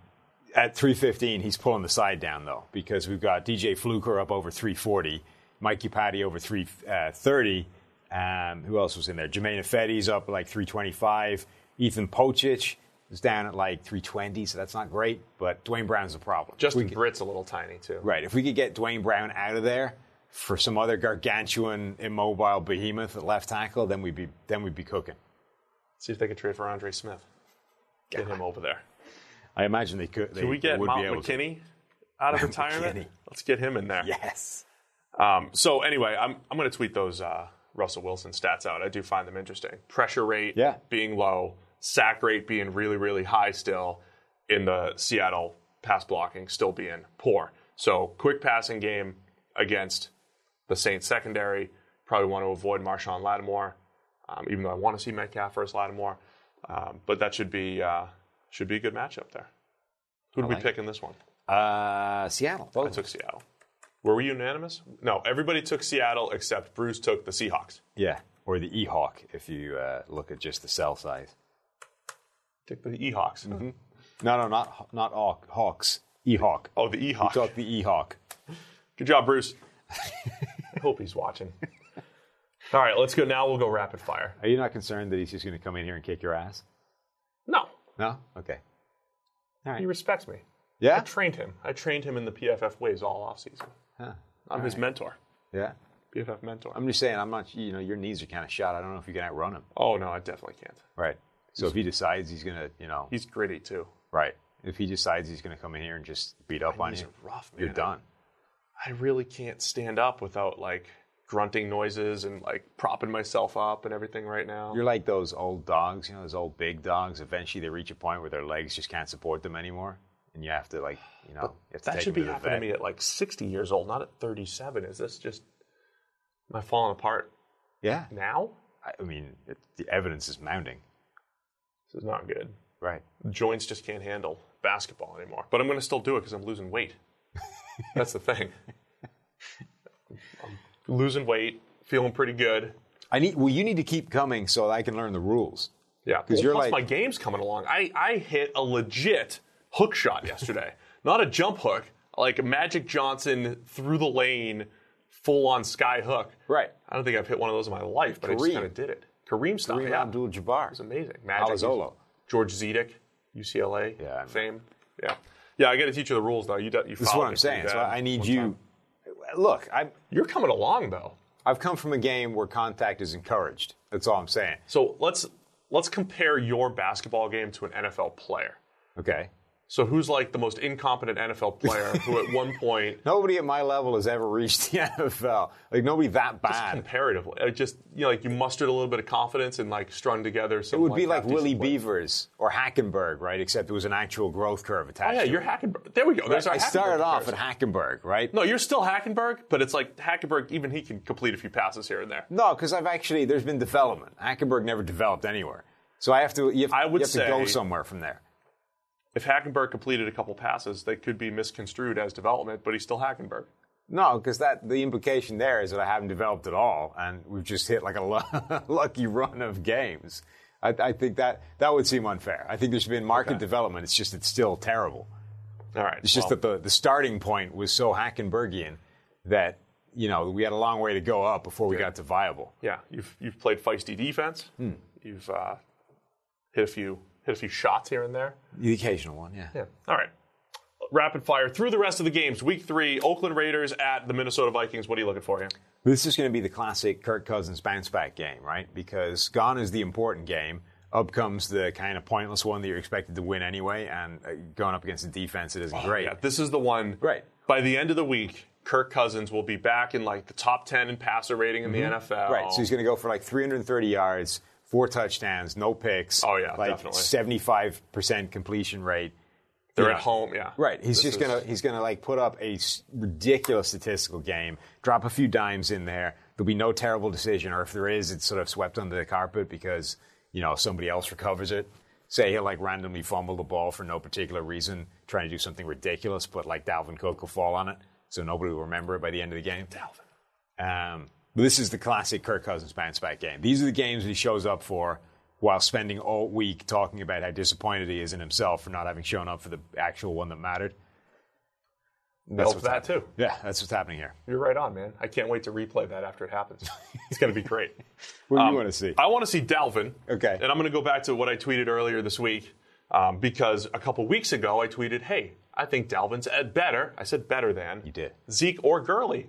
at 315, he's pulling the side down though because we've got DJ Fluker up over 340, Mike Iupati over 330. Um, who else was in there? Germain Ifedi's up like 325. Ethan Pocic is down at like 320, so that's not great. But Duane Brown's a problem. Justin could- Britt's a little tiny too. Right. If we could get Duane Brown out of there for some other gargantuan, immobile behemoth at left tackle, then we'd be then we'd be cooking. See if they can trade for Andre Smith. Get him over there. I imagine they could. They, Can we get would Mount be to. McKinney out of retirement? McKinney. Let's get him in there. Yes. Um, so anyway, I'm I'm going to tweet those uh, Russell Wilson stats out. I do find them interesting. Pressure rate Yeah. being low, sack rate being really really high still, in the Seattle pass blocking still being poor. So quick passing game against the Saints secondary. Probably want to avoid Marshon Lattimore, um, even though I want to see Metcalf versus Lattimore. Um, but that should be uh, should be a good matchup there. Who we like pick in this one? Uh, Seattle. I took Seattle. Were we unanimous? No, everybody took Seattle except Bruce took the Seahawks. Yeah. Or the E-Hawk, if you uh, look at just the cell size. Took the Ehawks. No, no, not not Hawk, Hawks. E-Hawk. Oh, the Ehawk. Talk the E-Hawk. Good job, Bruce. I hope he's watching. All right, let's go. Now we'll go rapid fire. Are you not concerned that he's just going to come in here and kick your ass? No, No? Okay. All he respects me. Yeah? I trained him. I trained him in the PFF ways all off season. Huh. I'm his mentor. Yeah. PFF mentor. I'm just saying, I'm not, you know, your knees are kind of shot. I don't know if you can outrun him. oh no, I definitely can't. Right. So if he decides he's going to, you know, He's gritty too. right. If he decides he's going to come in here and just beat up on knees you, rough, you're man. done. I really can't stand up without like grunting noises and like propping myself up and everything right now. You're like those old dogs, you know, those old big dogs. Eventually, they reach a point where their legs just can't support them anymore, and you have to like, you know, you That should be to happening to me at like 60 years old, not at 37. Is this just am I falling apart Yeah, now? I I mean, it, the evidence is mounting. This is not good. Right. Joints just can't handle basketball anymore. But I'm going to still do it because I'm losing weight. [laughs] That's the thing. I'm losing weight, feeling pretty good. I need. Well, you need to keep coming so I can learn the rules. Yeah, 'Cause well, you're plus like- my game's coming along. I, I hit a legit hook shot yesterday, [laughs] not a jump hook, like Magic Johnson through the lane, full on sky hook. Right. I don't think I've hit one of those in my life, but I just kind of did it. Kareem stuff. Kareem yeah. Abdul-Jabbar. It was amazing. Magic. Palazzolo. George Zedek, UCLA Yeah, I fame. Yeah. Yeah, I got to teach you the rules though. You, do, you This is what I'm saying. So I need you. Look, I, You're coming along though. I've come from a game where contact is encouraged. That's all I'm saying. So let's let's compare your basketball game to an NFL player. Okay. So who's like the most incompetent NFL player who at one [laughs] point Nobody at my level has ever reached the [laughs] NFL. Like nobody that bad. comparatively, just you know, like you mustered a little bit of confidence and like strung together. Some, It would be like Willie. Beavers or Hackenberg, right? Except it was an actual growth curve attached. Oh yeah, to you're. Hackenberg. There we go. There's our I started off at. Hackenberg, right? No, you're still Hackenberg, but it's like Hackenberg. Even he can complete a few passes here and there. No, because I've actually there's been development. Hackenberg never developed anywhere, so I have to. You have, I would you have to go somewhere from there. If Hackenberg completed a couple passes, they could be misconstrued as development, but he's still Hackenberg. No, because that the implication there is that I haven't developed at all, and we've just hit like a [laughs] lucky run of games. I, I think that that would seem unfair. I think there's been market Okay. development. It's just it's still terrible. All right. It's just well, that the, the starting point was so Hackenbergian that you know we had a long way to go up before we got to viable. yeah, you've you've played feisty defense. Hmm. You've uh, hit a few hit a few shots here and there. The occasional one, yeah. Yeah. All right. Rapid fire through the rest of the games. Week three, Oakland Raiders at the Minnesota Vikings. What are you looking for here? This is going to be the classic Kirk Cousins bounce back game, right? Because gone is the important game. Up comes the kind of pointless one that you're expected to win anyway, and uh, going up against a defense that isn't great. Oh, Yeah, this is the one. Right. By the end of the week, Kirk Cousins will be back in like the top ten in passer rating in the NFL. Mm-hmm. Right. So he's going to go for like 330 yards, four touchdowns, no picks. Oh, yeah, like definitely. 75% completion rate. They're Yeah. at home. Yeah. Right. He's This just is- gonna he's gonna like put up a ridiculous statistical game, drop a few dimes in there. There'll be no terrible decision, or if there is, it's sort of swept under the carpet because you know somebody else recovers it. Say he'll like randomly fumble the ball for no particular reason, trying to do something ridiculous, but like Dalvin Cook will fall on it, so nobody will remember it by the end of the game. Dalvin. Um, this is the classic Kirk Cousins bounce back game. These are the games that he shows up for while spending all week talking about how disappointed he is in himself for not having shown up for the actual one that mattered. What's that happening. too. Yeah, that's what's happening here. You're right on, man. I can't wait to replay that after it happens. [laughs] It's going to be great. What do Um, you want to see? I want to see Dalvin. Okay. And I'm going to go back to what I tweeted earlier this week um, because a couple weeks ago I tweeted, "Hey, I think Dalvin's better." I said better than You did. Zeke or Gurley.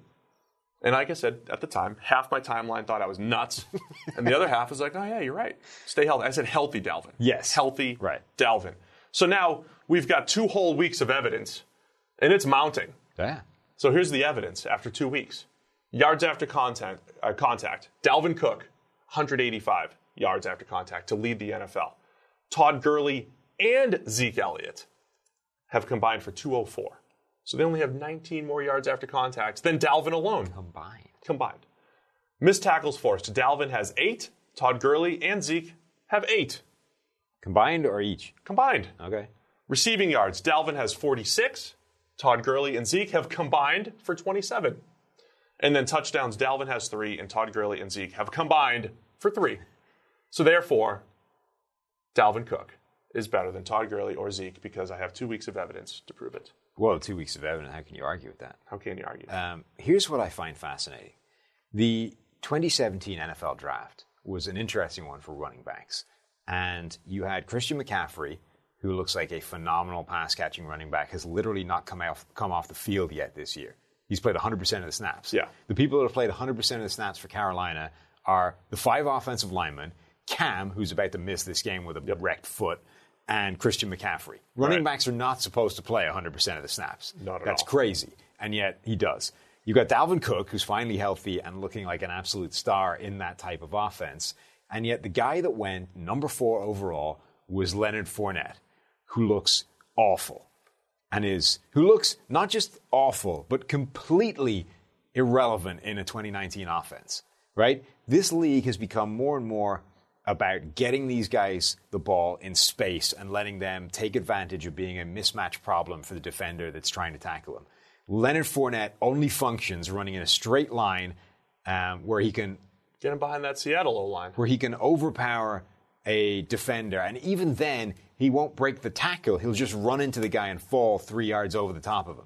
And like I said at the time, half my timeline thought I was nuts, [laughs] and the other half was like, "Oh yeah, you're right. Stay healthy." I said healthy Dalvin. Yes. healthy Right. Dalvin. So now we've got two whole weeks of evidence, and it's mounting. Yeah. So here's the evidence after two weeks. Yards after contact, uh, contact. Dalvin Cook, 185 yards after contact to lead the NFL. Todd Gurley and Zeke Elliott have combined for 204. So they only have 19 more yards after contact than Dalvin alone Combined. combined. Missed tackles forced. Dalvin has eight. Todd Gurley and Zeke have eight Combined or each? combined. Okay. Receiving yards, Dalvin has 46. Todd Gurley and Zeke have combined for 27. And then touchdowns, Dalvin has three, and Todd Gurley and Zeke have combined for three. So therefore, Dalvin Cook is better than Todd Gurley or Zeke because I have two weeks of evidence to prove it. Well, two weeks of evidence. How can you argue with that? How can you argue? Um, here's what I find fascinating. The 2017 NFL draft was an interesting one for running backs. And you had Christian McCaffrey, who looks like a phenomenal pass catching running back, has literally not come off, come off the field yet this year. He's played 100% of the snaps. Yeah. The people that have played 100% of the snaps for Carolina are the five offensive linemen, Cam, who's about to miss this game with a wrecked foot, and Christian McCaffrey. Running Right. backs are not supposed to play 100% of the snaps. Not at That's all. crazy. And yet he does. You got Dalvin Cook, who's finally healthy and looking like an absolute star in that type of offense. And yet the guy that went number four overall was Leonard Fournette, who looks awful. And is who looks not just awful, but completely irrelevant in a 2019 offense. Right? This league has become more and more about getting these guys the ball in space and letting them take advantage of being a mismatch problem for the defender that's trying to tackle him. Leonard Fournette only functions running in a straight line um, where he can Get him behind that Seattle O line. where he can overpower a defender, and even then he won't break the tackle. He'll just run into the guy and fall three yards over the top of him.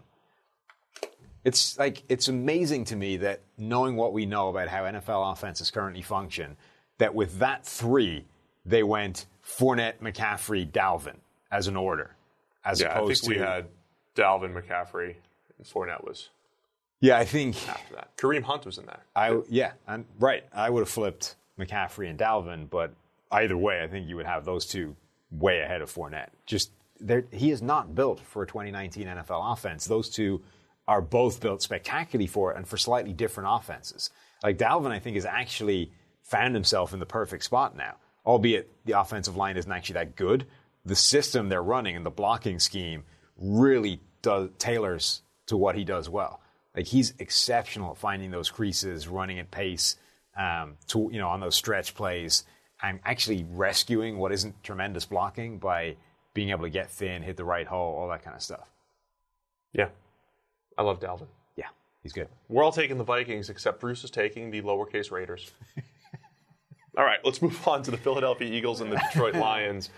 It's like it's amazing to me that knowing what we know about how NFL offenses currently function, that with that three, they went Fournette, McCaffrey, Dalvin as an order, as Yeah, I think opposed we had Dalvin, McCaffrey, and Fournette was yeah. I think after that. Kareem Hunt was in there. I yeah, and right. I would have flipped McCaffrey and Dalvin, but either way, I think you would have those two way ahead of Fournette. Just there, he is not built for a 2019 NFL offense. Those two are both built spectacularly for it and for slightly different offenses. Like Dalvin, I think is actually found himself in the perfect spot now. Albeit the offensive line isn't actually that good, the system they're running and the blocking scheme really does tailors to what he does well. Like he's exceptional at finding those creases, running at pace, um, to you know on those stretch plays, and actually rescuing what isn't tremendous blocking by being able to get thin, hit the right hole, all that kind of stuff. Yeah. I love Dalvin. Yeah, he's good. We're all taking the Vikings, except Bruce is taking the lowercase Raiders. [laughs] all right, let's [laughs] move on to the Philadelphia Eagles and the Detroit [laughs] Lions.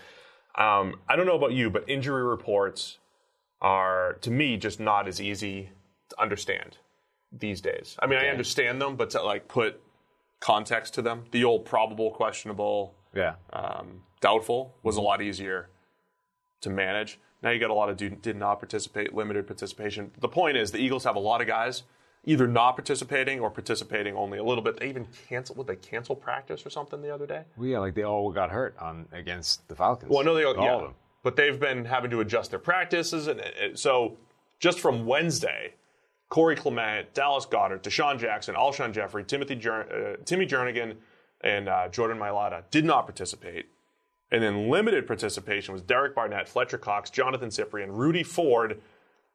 Um, I don't know about you, but injury reports are, to me, just not as easy to understand these days. I mean, I understand them, but to like put context to them, the old probable, questionable, Yeah, um, doubtful was a lot easier to manage. Now you got a lot of did not participate, limited participation. The point is, the Eagles have a lot of guys either not participating or participating only a little bit. They even canceled. Would they cancel practice or something the other day? well, yeah, like they all got hurt on against the Falcons. Well, know they all, all yeah, of them. but they've been having to adjust their practices, and and so just from Wednesday, Corey Clement, Dallas Goedert, DeSean Jackson, Alshon Jeffery, Timothy Jer- uh, Timmy Jernigan, and uh, Jordan Mailata did not participate. And then limited participation was Derek Barnett, Fletcher Cox, Johnathan Cyprien, Rudy Ford,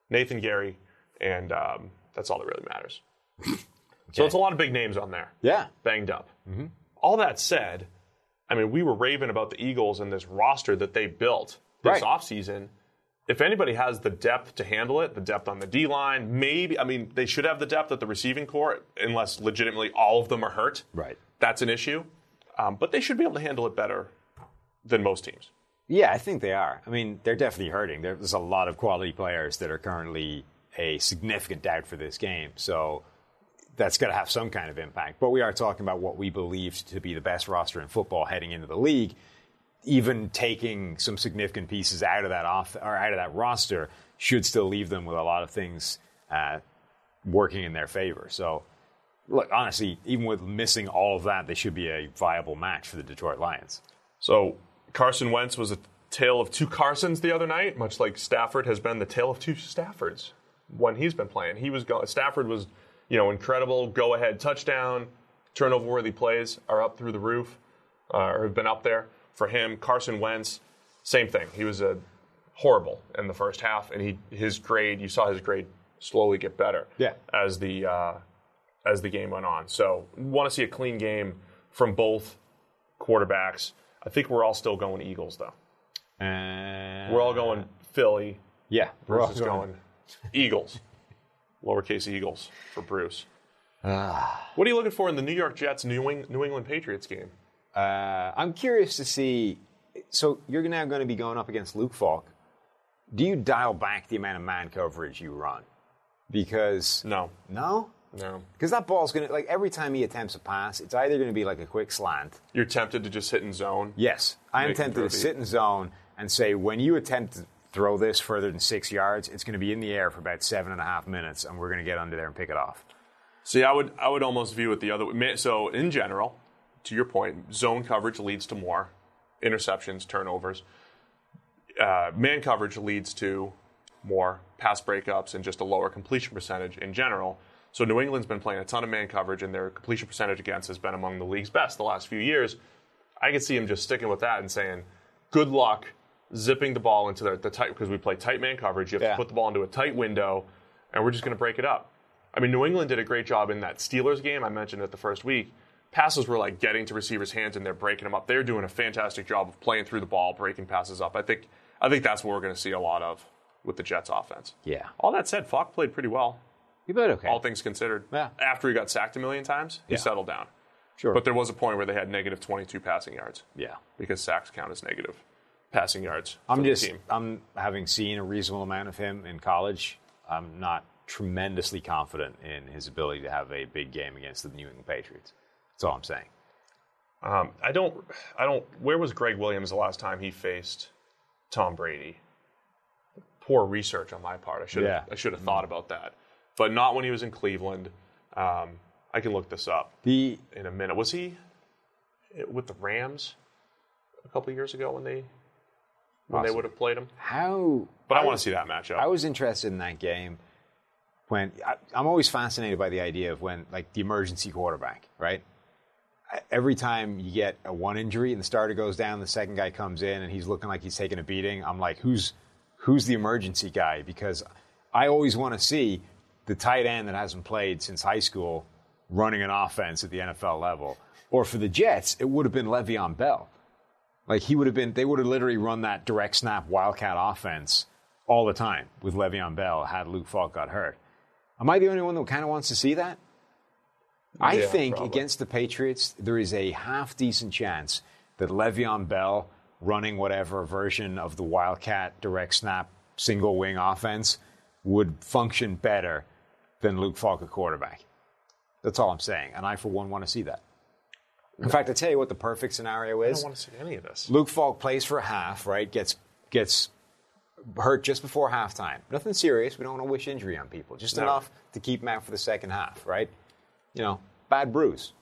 Nathan Gerry, and um, that's all that really matters. [laughs] So it's a lot of big names on there Yeah, banged up. All that said, I mean, we were raving about the Eagles and this roster that they built this Right. offseason. If anybody has the depth to handle it, the depth on the D line, maybe, I mean, they should have the depth at the receiving core, unless legitimately all of them are hurt. right. That's an issue. Um, but they should be able to handle it better than most teams. Yeah, I think they are. I mean, they're definitely hurting. There's a lot of quality players that are currently a significant doubt for this game. So that's going to have some kind of impact. But we are talking about what we believe to be the best roster in football heading into the league. Even taking some significant pieces out of that off or out of that roster should still leave them with a lot of things uh, working in their favor. So look, honestly, even with missing all of that, they should be a viable match for the Detroit Lions. So Carson Wentz was a tale of two Carsons the other night, much like Stafford has been the tale of two Staffords when he's been playing. He was go- Stafford was, you know, incredible go ahead touchdown, turnover worthy plays are up through the roof, uh, or have been up there for him. Carson Wentz, same thing. He was a horrible in the first half, and he his grade you saw his grade slowly get better. Yeah. as the uh, as the game went on. So want to see a clean game from both quarterbacks. I think we're all still going Eagles though. And We're all going Philly. yeah, we're all is going Eagles. Lowercase Eagles for Bruce. Ah. what are you looking for in the New York Jets New, Eng- New England Patriots game? Uh, I'm curious to see. So you're now going to be going up against Luke Falk. Do you dial back the amount of man coverage you run? Because No, no, no. because that ball's going to like every time he attempts a pass, it's either going to be like a quick slant. You're tempted to just hit in zone. Yes, I am tempted to sit in zone and say when you attempt throw this further than six yards, it's going to be in the air for about seven and a half minutes, and we're going to get under there and pick it off. See, I would I would almost view it the other way. So in general, to your point, zone coverage leads to more interceptions, turnovers. Uh, man coverage leads to more pass breakups and just a lower completion percentage in general. So New England's been playing a ton of man coverage, and their completion percentage against has been among the league's best the last few years. I could see him just sticking with that and saying, "Good luck zipping the ball into the, the tight because we play tight man coverage. You have Yeah. to put the ball into a tight window, and we're just going to break it up." I mean, New England did a great job in that Steelers game. I mentioned it the first week. Passes were like getting to receivers' hands and they're breaking them up. They're doing a fantastic job of playing through the ball, breaking passes up. I think I think that's what we're going to see a lot of with the Jets offense. Yeah, All that said, Falk played pretty well, you bet. Okay, all things considered. Yeah. After he got sacked a million times, he Yeah. settled down. sure, But there was a point where they had negative 22 passing yards yeah. because sacks count as negative passing yards. I'm for the just team. I'm having seen a reasonable amount of him in college. I'm not tremendously confident in his ability to have a big game against the New England Patriots. That's all I'm saying. Um, I don't. I don't. Where was Gregg Williams the last time he faced Tom Brady? Poor research on my part. I should. Yeah. have I should have thought about that, but not when he was in Cleveland. Um, I can look this up The in a minute. Was he with the Rams a couple of years ago when they when they would have played him? how, But I, want to see that matchup. I was interested in that game when I, I'm always fascinated by the idea of when like the emergency quarterback, right? Every time you get a one injury and the starter goes down, the second guy comes in and he's looking like he's taking a beating. I'm like, who's who's the emergency guy? Because I always want to see the tight end that hasn't played since high school running an offense at the NFL level. Or for the Jets, it would have been Le'Veon Bell. Like he would have been, they would have literally run that direct snap wildcat offense all the time with Le'Veon Bell had Luke Falk got hurt. Am I the only one that kind of wants to see that? I Yeah, think probably. against the Patriots, there is a half decent chance that Le'Veon Bell running whatever version of the wildcat direct snap single wing offense would function better than Luke Falk at quarterback. That's all I'm saying. And I, for one, want to see that. In fact, I tell you what the perfect scenario is. I don't want to see any of this. Luke Falk plays for a half, right? Gets gets hurt just before halftime. Nothing serious. We don't want to wish injury on people. Just No. enough to keep him out for the second half, right? You know, bad bruise.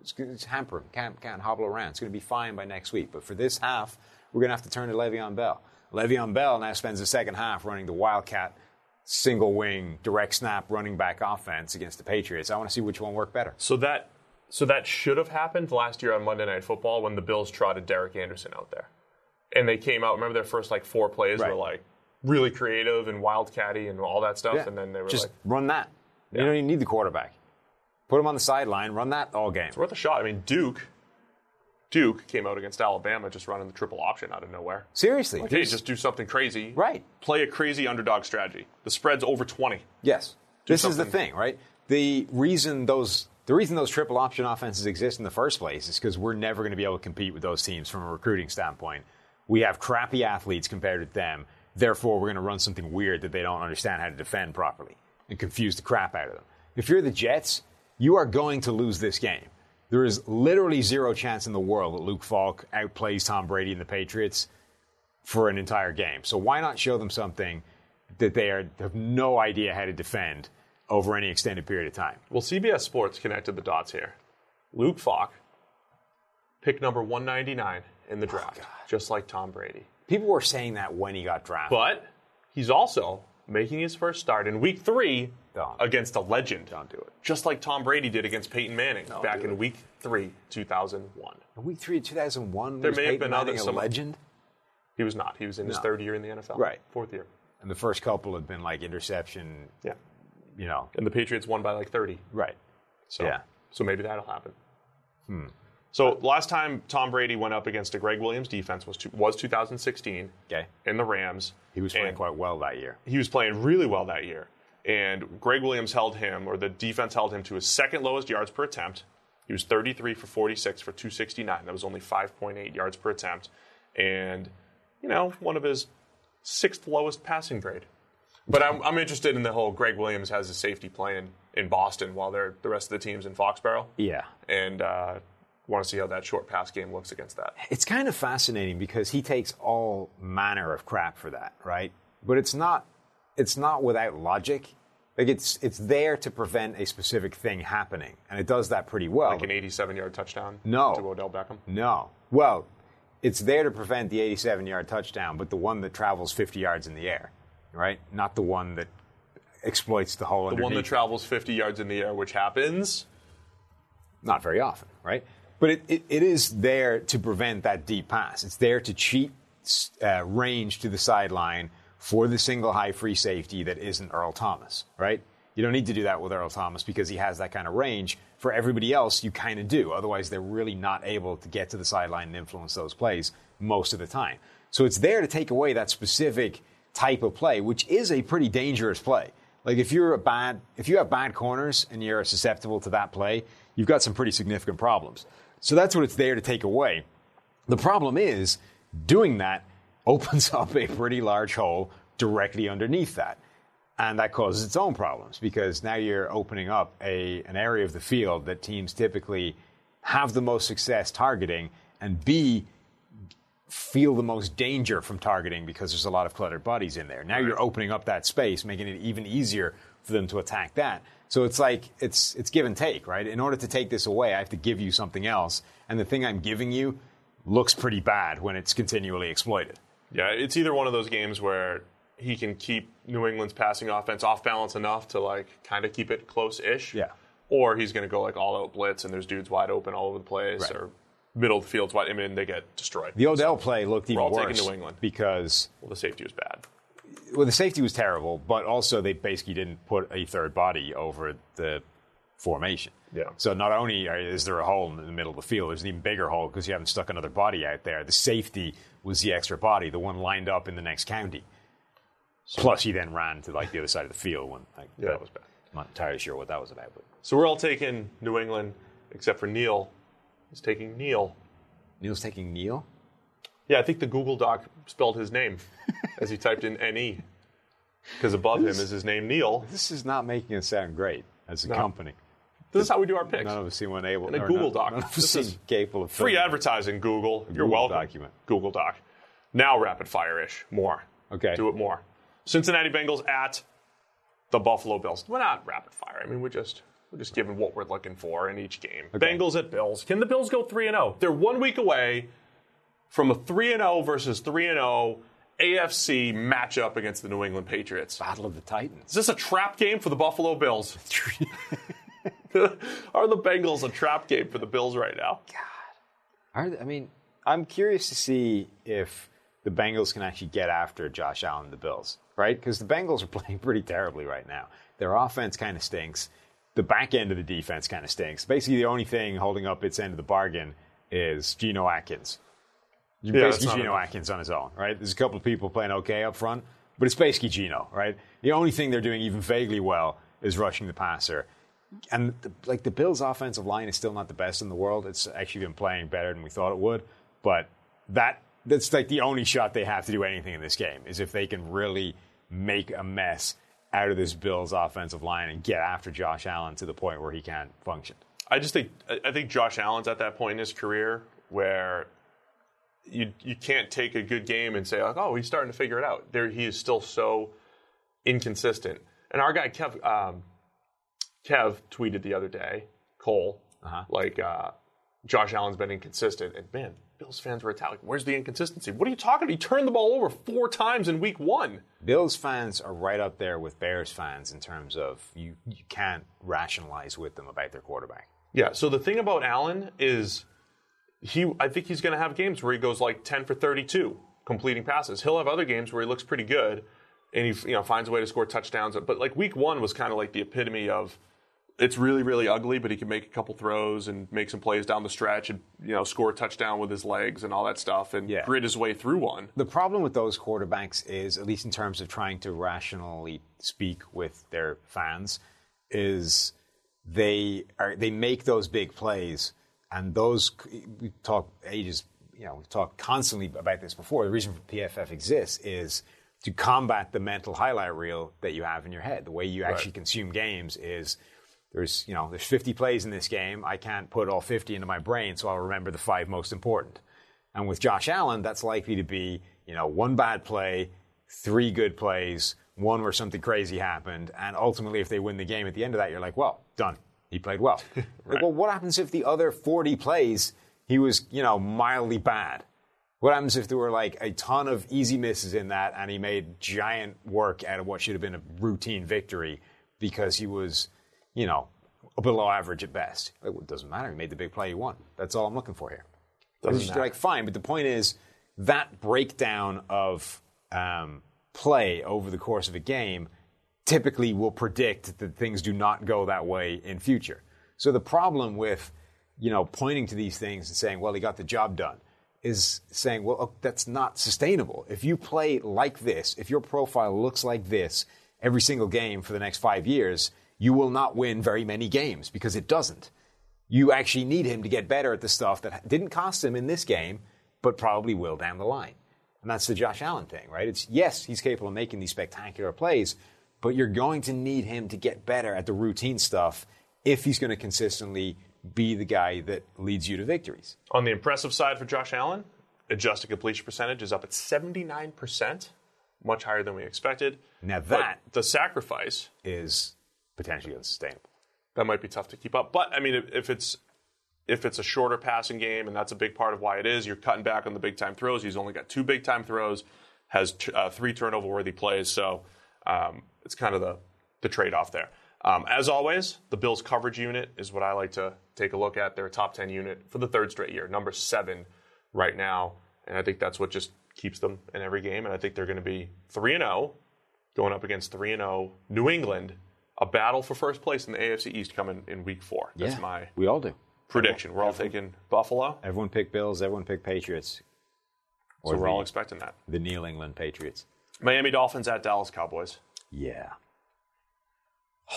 It's, it's hampering. Can't can't hobble around. It's going to be fine by next week. But for this half, we're going to have to turn to Le'Veon Bell. Le'Veon Bell now spends the second half running the Wildcat single wing direct snap running back offense against the Patriots. I want to see which one worked better. So that so that should have happened last year on Monday Night Football when the Bills trotted Derek Anderson out there, and they came out. Remember their first like four plays Right. were like really creative and wildcatty and all that stuff, and then they were just like, run that. Yeah. You don't even need the quarterback. Put him on the sideline, run that all game. "It's worth a shot." I mean, Duke, Duke came out against Alabama just running the triple option out of nowhere. Seriously. Like, hey, just do something crazy. Right. Play a crazy underdog strategy. The spread's over twenty. Yes. This is the thing, right? The reason those the reason those triple option offenses exist in the first place is because we're never going to be able to compete with those teams from a recruiting standpoint. We have crappy athletes compared to them. Therefore, we're going to run something weird that they don't understand how to defend properly and confuse the crap out of them. If you're the Jets, you are going to lose this game. There is literally zero chance in the world that Luke Falk outplays Tom Brady and the Patriots for an entire game. So why not show them something that they are, have no idea how to defend over any extended period of time. Well, CBS Sports connected the dots here. Luke Falk, pick number 199 in the draft, oh, just like Tom Brady. People were saying that when he got drafted. But he's also making his first start in week three Don't. against a legend. Don't do it. Just like Tom Brady did against Peyton Manning back in week three, 2001. In week three of 2001, There was may have Peyton been other- Manning a some- legend? He was not. He was in his third year in the NFL. Right. Fourth year. And the first couple had been like interception, Yeah. You know. And the Patriots won by like 30. Right. So, Yeah. so maybe that'll happen. Hmm. So last time Tom Brady went up against a Gregg Williams defense was two, was 2016 Okay. in the Rams. He was playing quite well that year. He was playing really well that year, and Gregg Williams held him, or the defense held him to his second lowest yards per attempt. He was 33 for 46 for 269. That was only 5.8 yards per attempt, and you know one of his sixth lowest passing grade. But I'm, I'm interested in the whole Gregg Williams has a safety playing in Boston while they're the rest of the teams in Foxborough, Yeah. and uh, want to see how that short pass game looks against that. It's kind of fascinating because he takes all manner of crap for that, right? But it's not it's not without logic. Like it's it's there to prevent a specific thing happening, and it does that pretty well. Like an 87 yard touchdown No. to Odell Beckham. No. Well, it's there to prevent the 87 yard touchdown, but the one that travels 50 yards in the air, right? Not the one that exploits the hole The one that travels 50 yards in the air, which happens. Not very often, right? But it, it, it is there to prevent that deep pass. It's there to cheat uh, range to the sideline for the single high free safety that isn't Earl Thomas, right? You don't need to do that with Earl Thomas because he has that kind of range. For everybody else, you kind of do. Otherwise, they're really not able to get to the sideline and influence those plays most of the time. So it's there to take away that specific type of play, which is a pretty dangerous play. Like if you're a bad, if you have bad corners and you're susceptible to that play, you've got some pretty significant problems. So that's what it's there to take away. The problem is doing that opens [laughs] up a pretty large hole directly underneath that. And that causes its own problems because now you're opening up a, an area of the field that teams typically have the most success targeting and B, feel the most danger from targeting because there's a lot of cluttered bodies in there. Now you're opening up that space, making it even easier for them to attack that. So it's like it's it's give and take, right? In order to take this away, I have to give you something else, and the thing I'm giving you looks pretty bad when it's continually exploited. Yeah, it's either one of those games where he can keep New England's passing offense off balance enough to like kind of keep it close-ish. Yeah. Or he's going to go like all out blitz and there's dudes wide open all over the place Right. or middle of the field's wide. I mean, they get destroyed. The Odell play looked even all taking worse New England. because well, the safety was bad. well, the safety was terrible, but also they basically didn't put a third body over the formation. Yeah. So not only is there a hole in the middle of the field, there's an even bigger hole because you haven't stuck another body out there. The safety was the extra body, the one lined up in the next county. Plus, he then ran to like the other side of the field. When like, Yeah, that was bad. I'm not entirely sure what that was about, but So we're all taking New England except for Neil. He's taking Neil. Neil's taking Neil. Yeah, I think the Google Doc spelled his name as he typed in NE. Because above him is his name, Neil. This is not making it sound great as a No. company. This is how we do our picks. None of us seem able. In a Google none- Doc. None of us This seem is capable of Free advertising, Google. You're welcome. document. Google Doc. Now rapid fire ish. More. Okay. Do it more. Cincinnati Bengals at the Buffalo Bills. We're not rapid fire. I mean, we're just we're just giving what we're looking for in each game. Bengals at Bills. Can the Bills go three and zero? They're one week away from a three and zero versus three and oh zero AFC matchup against the New England Patriots. Battle of the Titans. Is this a trap game for the Buffalo Bills? [laughs] Are the Bengals a trap game for the Bills right now? Are they- I mean, I'm curious to see if the Bengals can actually get after Josh Allen and the Bills, right? Because the Bengals are [laughs] playing pretty terribly right now. Their offense kind of stinks. The back end of the defense kind of stinks. Basically, the only thing holding up its end of the bargain is Geno Atkins. Yeah, that's basically Geno enough. Atkins on his own, right? There's a couple of people playing okay up front, but it's basically Geno, right? The only thing they're doing even vaguely well is rushing the passer. And the, like the Bills' offensive line is still not the best in the world. It's actually been playing better than we thought it would, but that that's like the only shot they have to do anything in this game is if they can really make a mess out of this Bills' offensive line and get after Josh Allen to the point where he can't function. I just think I think Josh Allen's at that point in his career where you you can't take a good game and say like, oh, he's starting to figure it out. There, he is still so inconsistent. And our guy Kev, um, Kev tweeted the other day, Cole, Uh-huh. like uh, Josh Allen's been inconsistent, and man, Bills fans were attacking. Where's the inconsistency? What are you talking? about? He turned the ball over four times in Week One. Bills fans are right up there with Bears fans in terms of you, you can't rationalize with them about their quarterback. Yeah. So the thing about Allen is he. I think he's going to have games where he goes like ten for thirty-two completing passes. He'll have other games where he looks pretty good and he you know finds a way to score touchdowns. But like Week One was kind of like the epitome of. It's really, really ugly, but he can make a couple throws and make some plays down the stretch and you know score a touchdown with his legs and all that stuff and Yeah. grit his way through one. The problem with those quarterbacks is, at least in terms of trying to rationally speak with their fans, is they are they make those big plays, and those we talk ages, you know, we've talked constantly about this before. The reason for PFF exists is to combat the mental highlight reel that you have in your head. The way you actually consume games is there's you know there's 50 plays in this game. I can't put all 50 into my brain, so I'll remember the five most important. And with Josh Allen, that's likely to be, you know, one bad play, three good plays, one where something crazy happened, and ultimately, if they win the game at the end of that, you're like, well, done. He played well. [laughs] Like, well, what happens if the other 40 plays he was, you know, mildly bad? What happens if there were like a ton of easy misses in that, and he made giant work out of what should have been a routine victory because he was, you know, a below average at best? Like, well, it doesn't matter. He made the big play. He won. That's all I'm looking for here. Doesn't matter. like fine, but the point is that breakdown of um, play over the course of a game typically will predict that things do not go that way in future. So the problem with you know pointing to these things and saying, "Well, he got the job done," is saying, "Well, oh, that's not sustainable. If you play like this, if your profile looks like this every single game for the next five years, you will not win very many games because it doesn't." you actually need him to get better at the stuff that didn't cost him in this game, but probably will down the line. And that's the Josh Allen thing, right? It's yes, he's capable of making these spectacular plays, but you're going to need him to get better at the routine stuff if he's going to consistently be the guy that leads you to victories. On the impressive side for Josh Allen, adjusted completion percentage is up at 79%, much higher than we expected. Now But that the sacrifice is potentially unsustainable. that might be tough to keep up. But I mean, if, if it's if it's a shorter passing game, and that's a big part of why it is, you're cutting back on the big time throws. He's only got two big time throws, has t- uh, three turnover worthy plays, so um, it's kind of the the trade off there. Um, as always, the Bills coverage unit is what I like to take a look at. They're a top ten unit for the third straight year, number seven right now, and I think that's what just keeps them in every game. And I think they're going to be three and zero going up against 3 and 0 New England, a battle for first place in the AFC East coming in week 4. That's Yeah, my we all do. prediction. We're all thinking Buffalo, Everyone picked Bills. Everyone picked Patriots. so we're all expecting that. the New England Patriots. Miami Dolphins at Dallas Cowboys. Yeah. [sighs]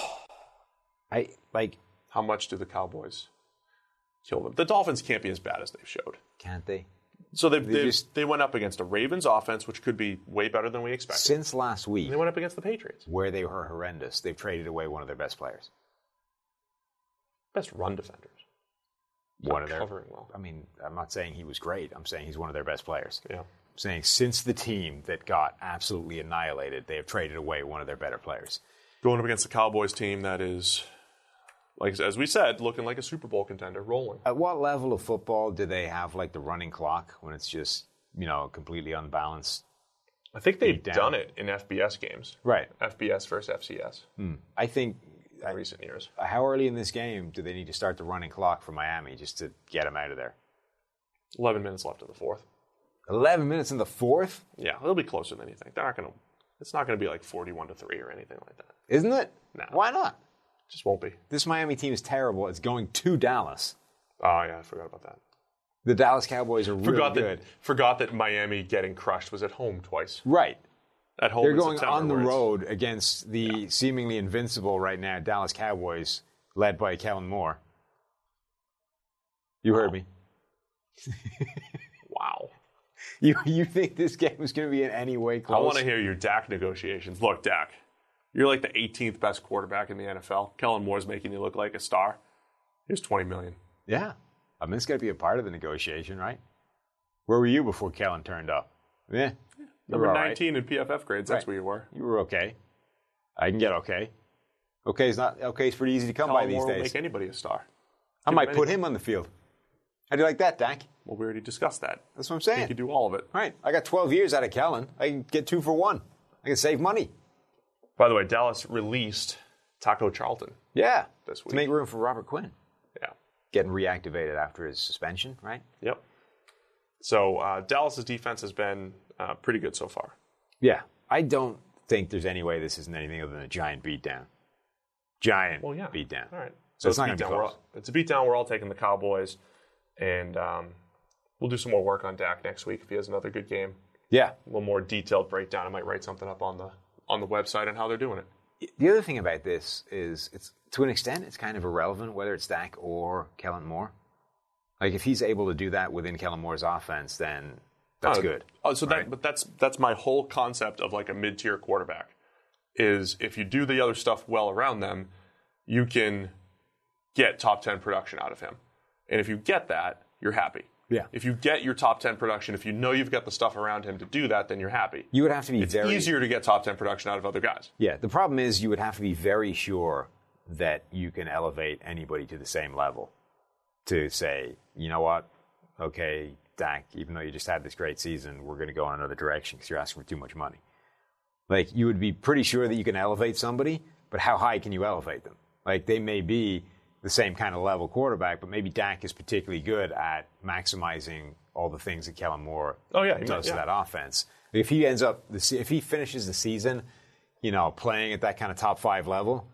I like. How much do the Cowboys kill them? The Dolphins can't be as bad as they've showed. Can't they? So they they, just- they went up against a Ravens offense, which could be way better than we expected. Since last week, they went up against the Patriots. where they were horrendous, they've traded away one of their best players. Best run defenders. One of their. covering well. I mean, I'm not saying he was great. I'm saying he's one of their best players. Yeah. I'm saying since the team that got absolutely annihilated, they have traded away one of their better players. Going up against the Cowboys team that is, like as we said, looking like a Super Bowl contender, rolling. At what level of football do they have like the running clock when it's just you know completely unbalanced? I think they've done it in FBS games. Right. FBS versus FCS hmm. I think. in recent years. How early in this game do they need to start the running clock for Miami just to get them out of there? 11 minutes left in the fourth. 11 minutes in the fourth? Yeah, it'll be closer than you think. They're not going to, it's not going to be like 41 to 3 or anything like that. Isn't it? No. Why not? Just won't be. This Miami team is terrible. It's going to Dallas. Oh, yeah, I forgot about that. The Dallas Cowboys are really Forgot good. that, forgot that Miami getting crushed was at home twice. Right. At home They're going September, on the road against the seemingly invincible right now Dallas Cowboys, led by Kellen Moore. You heard me. [laughs] Wow. You you think this game is going to be in any way close? I want to hear your Dak negotiations. Look, Dak, you're like the 18th best quarterback in the NFL. Kellen Moore's making you look like a star. Here's 20 million. Yeah, I mean it's got to be a part of the negotiation, right? Where were you before Kellen turned up? Yeah, you Number were all right. 19 in PFF grades. That's Right. where you were. You were okay. I can get okay. Okay, it's not okay. It's pretty easy to come by Kellen these Moore days. make anybody a star. I Give might him put him on the field. How do you like that, Dak? Well, we already discussed that. That's what I'm saying. could do all of it. All right, I got 12 years out of Kellen. I can get two for one. I can save money. By the way, Dallas released Taco Charlton. Yeah, This to week. make room for Robert Quinn, Yeah. getting reactivated after his suspension, right? Yep. So uh, Dallas's defense has been uh, pretty good so far. Yeah, I don't think there's any way this isn't anything other than a giant beatdown. Giant Well, yeah. beatdown. All right. So So it's it's, not gonna be beatdown. We're close. all, it's a beatdown. We're all taking the Cowboys, and um, we'll do some more work on Dak next week if he has another good game. Yeah. A little more detailed breakdown. I might write something up on the on the website and how they're doing it. The other thing about this is, it's to an extent, it's kind of irrelevant whether it's Dak or Kellen Moore. Like if he's able to do that within Kellen Moore's offense, then that's Oh, good. Oh, so right? that but that's that's my whole concept of like a mid tier quarterback is if you do the other stuff well around them, you can get top ten production out of him, and if you get that, you're happy. Yeah. If you get your top ten production, if you know you've got the stuff around him to do that, then you're happy. You would have to be It's very easier to get top ten production out of other guys. Yeah, the problem is you would have to be very sure that you can elevate anybody to the same level to say, you know what, okay, Dak, even though you just had this great season, we're going to go in another direction because you're asking for too much money. Like, you would be pretty sure that you can elevate somebody, but how high can you elevate them? Like, they may be the same kind of level quarterback, but maybe Dak is particularly good at maximizing all the things that Kellen Moore Oh, yeah, does might, to that offense. If he ends up, if he finishes the season, you know, playing at that kind of top five level,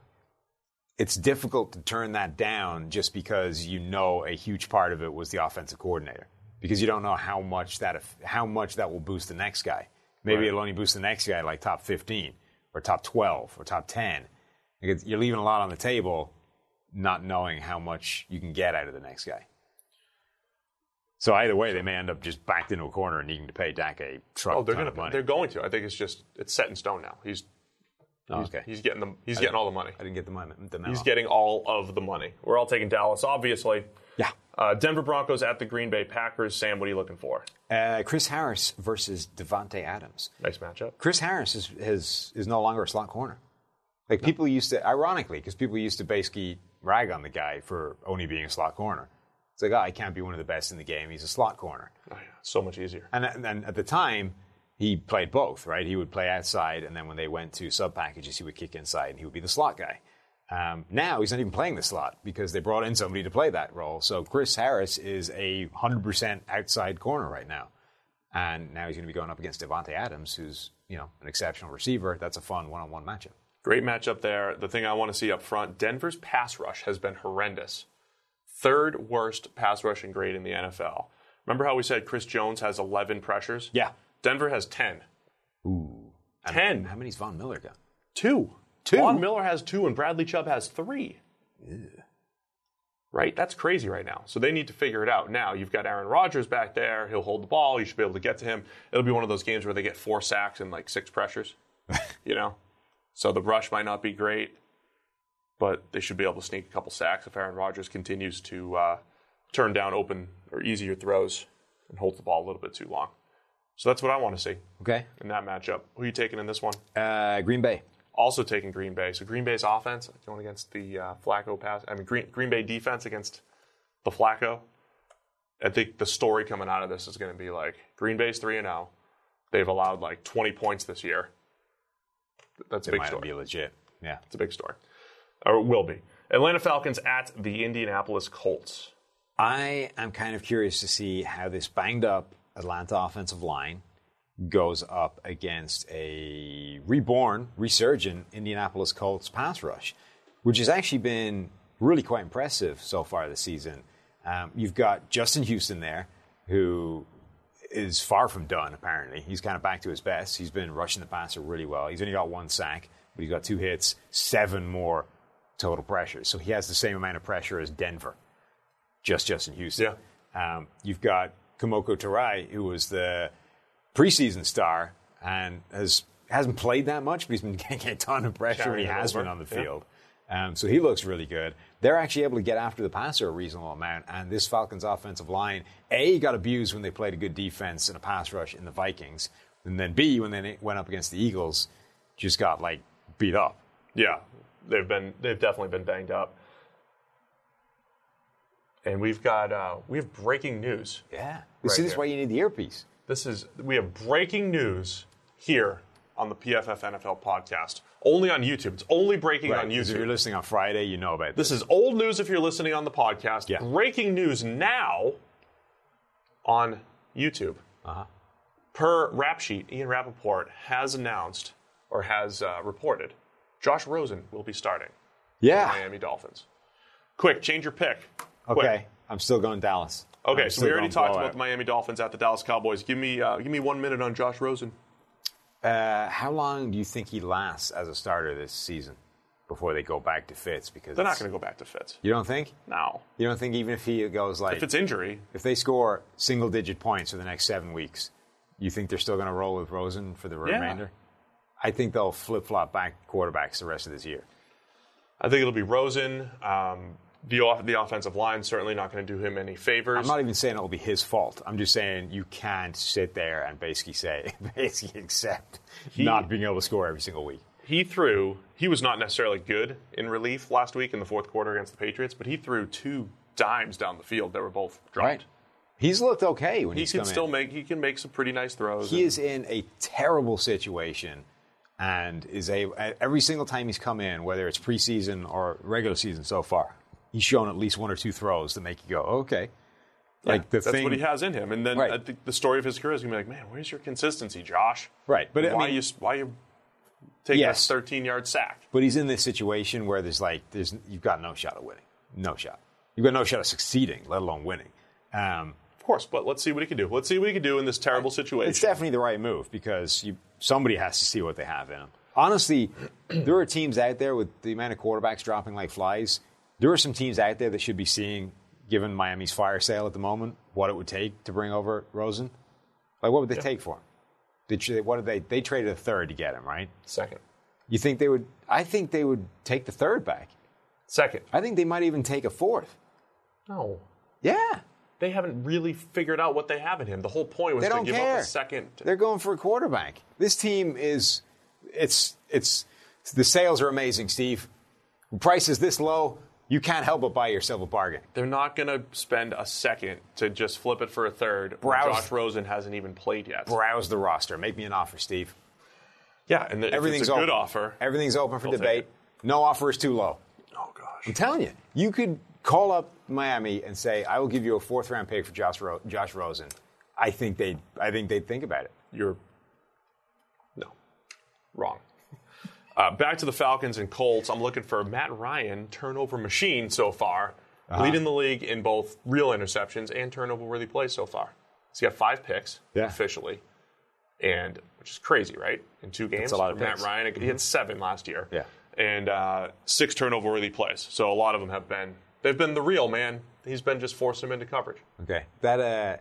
it's difficult to turn that down just because you know a huge part of it was the offensive coordinator because you don't know how much that how much that will boost the next guy. Maybe Right. it'll only boost the next guy like top 15 or top 12 or top 10. You're leaving a lot on the table not knowing how much you can get out of the next guy. So either way, they may end up just backed into a corner and needing to pay Dak a truck Oh, they're gonna they're going to. I think it's just it's set in stone now. He's Oh, he's, okay. he's getting the he's getting all the money. I didn't get the money. The. He's getting all of the money. We're all taking Dallas, obviously. yeah. Uh, Denver Broncos at the Green Bay Packers. Sam, what are you looking for? Uh, Chris Harris versus Davante Adams. Nice matchup. Chris Harris is, is, is no longer a slot corner. Like people used to, ironically, because people used to basically rag on the guy for only being a slot corner. It's like, oh, he can't be one of the best in the game. He's a slot corner. Oh, yeah. So much easier. And, and and at the time, he played both, right? He would play outside, and then when they went to sub packages, he would kick inside, and he would be the slot guy. Um, now he's not even playing the slot because they brought in somebody to play that role. So Chris Harris is a 100% outside corner right now. And now he's going to be going up against Davante Adams, who's, you know, an exceptional receiver. That's a fun one-on-one matchup. Great matchup there. The thing I want to see up front Denver's pass rush has been horrendous. Third worst pass rushing grade in the NFL. Remember how we said Chris Jones has 11 pressures? Yeah. Denver has 10. Ooh. 10. How many's Von Miller got? Two. Two? Von Miller has two, and Bradley Chubb has three. Right? That's crazy right now. So they need to figure it out. Now, you've got Aaron Rodgers back there. He'll hold the ball. You should be able to get to him. It'll be one of those games where they get four sacks and like six pressures, [laughs] you know? So the rush might not be great, but they should be able to sneak a couple sacks if Aaron Rodgers continues to uh, turn down open or easier throws and holds the ball a little bit too long. So that's what I want to see Okay. in that matchup. Who are you taking in this one? Uh, Green Bay. also taking Green Bay. So Green Bay's offense going against the uh, Flacco pass. I mean Green, Green Bay defense against the Flacco. I think the story coming out of this is going to be like Green Bay's three and zero. They've allowed like twenty points this year. That's a It big might story. be legit. Yeah. It's a big story, or it will be. Atlanta Falcons at the Indianapolis Colts. I am kind of curious to see how this banged up Atlanta offensive line goes up against a reborn, resurgent Indianapolis Colts pass rush, which has actually been really quite impressive so far this season. Um, you've got Justin Houston there, who is far from done, apparently. He's kind of back to his best. He's been rushing the passer really well. He's only got one sack, but he's got two hits, seven more total pressures. So he has the same amount of pressure as Denver just Justin Houston. Yeah. Um, you've got Kemoko Turay, who was the preseason star and has hasn't played that much, but he's been [laughs] getting a ton of pressure when he has over. been on the field. Um, so he looks really good. They're actually able to get after the passer a reasonable amount, and this Falcons offensive line, A, got abused when they played a good defense and a pass rush in the Vikings, and then B, when they went up against the Eagles, just got like beat up. Yeah, they've been they've definitely been banged up. And we've got uh, we have breaking news. Yeah. You Right see, this is why you need the earpiece. This is we have breaking news here on the PFF NFL podcast. Only on YouTube. It's only breaking on YouTube. If you're listening on Friday, you know about this. This is old news if you're listening on the podcast. Yeah. Breaking news now on YouTube. Uh-huh. Per rap sheet, Ian Rapoport has announced or has uh, reported Josh Rosen will be starting Yeah. the Miami Dolphins. Quick, change your pick. Quick. Okay. I'm still going Dallas. Okay, I'm so we already talked about the Miami Dolphins at the Dallas Cowboys. Give me uh, give me one minute on Josh Rosen. Uh, how long do you think he lasts as a starter this season before they go back to Fitz? Because They're not going to go back to Fitz. You don't think? No. You don't think even if he goes like If it's injury, if they score single digit points for the next seven weeks, you think they're still going to roll with Rosen for the Yeah. remainder? I think they'll flip flop back quarterbacks the rest of this year. I think it'll be Rosen. Um, the off- the offensive line certainly not going to do him any favors. I'm not even saying it will be his fault. I'm just saying you can't sit there and basically say, [laughs] basically accept not being able to score every single week. he threw. He was not necessarily good in relief last week in the fourth quarter against the Patriots, but he threw two dimes down the field that were both dropped. He's looked okay when He he's can still in. make. He can make some pretty nice throws. He and- is in a terrible situation and is a every single time he's come in, whether it's preseason or regular season so far, he's shown at least one or two throws to make you go, okay. Yeah, like the that's thing, what he has in him. And then Right. I think the story of his career is going to be like, man, where's your consistency, Josh? Right, but I why mean- you why you taking Yes. a 13 yard sack? But he's in this situation where there's like, there's you've got no shot of winning, no shot. You've got no shot of succeeding, let alone winning. Um, Of course, but let's see what he can do. Let's see what he can do in this terrible situation. It's definitely the right move because you, somebody has to see what they have in them. Honestly, there are teams out there with the amount of quarterbacks dropping like flies. There are some teams out there that should be seeing, given Miami's fire sale at the moment, what it would take to bring over Rosen. Like, what would they take for him? They, tra- what did they? They traded a third to get him, right? Second. You think they would? I think they would take the third back. Second. I think they might even take a fourth. No. Yeah, They haven't really figured out what they have in him. The whole point was they to give care. up a second. They're going for a quarterback. This team is, it's, it's, the sales are amazing, Steve. Price is this low, you can't help but buy yourself a bargain. They're not going to spend a second to just flip it for a third. Browse- Josh Rosen hasn't even played yet. Browse the roster. Make me an offer, Steve. Yeah, and if Everything's it's a open. good offer. Everything's open for debate. No offer is too low. Oh gosh. I'm telling you, you could call up Miami and say, "I will give you a fourth round pick for Josh, Ro- Josh Rosen." I think they, I think they'd think about it. You're no wrong. Uh, back to the Falcons and Colts. I'm looking for Matt Ryan, turnover machine so far, Uh-huh. leading the league in both real interceptions and turnover worthy plays so far. He's got five picks Yeah. officially, and which is crazy, right? In two games, a lot of Matt picks. Ryan, he had seven last year. Yeah. and uh, six turnover worthy plays. So a lot of them have been they've been the real man. He's been just forcing him into coverage. Okay, that uh,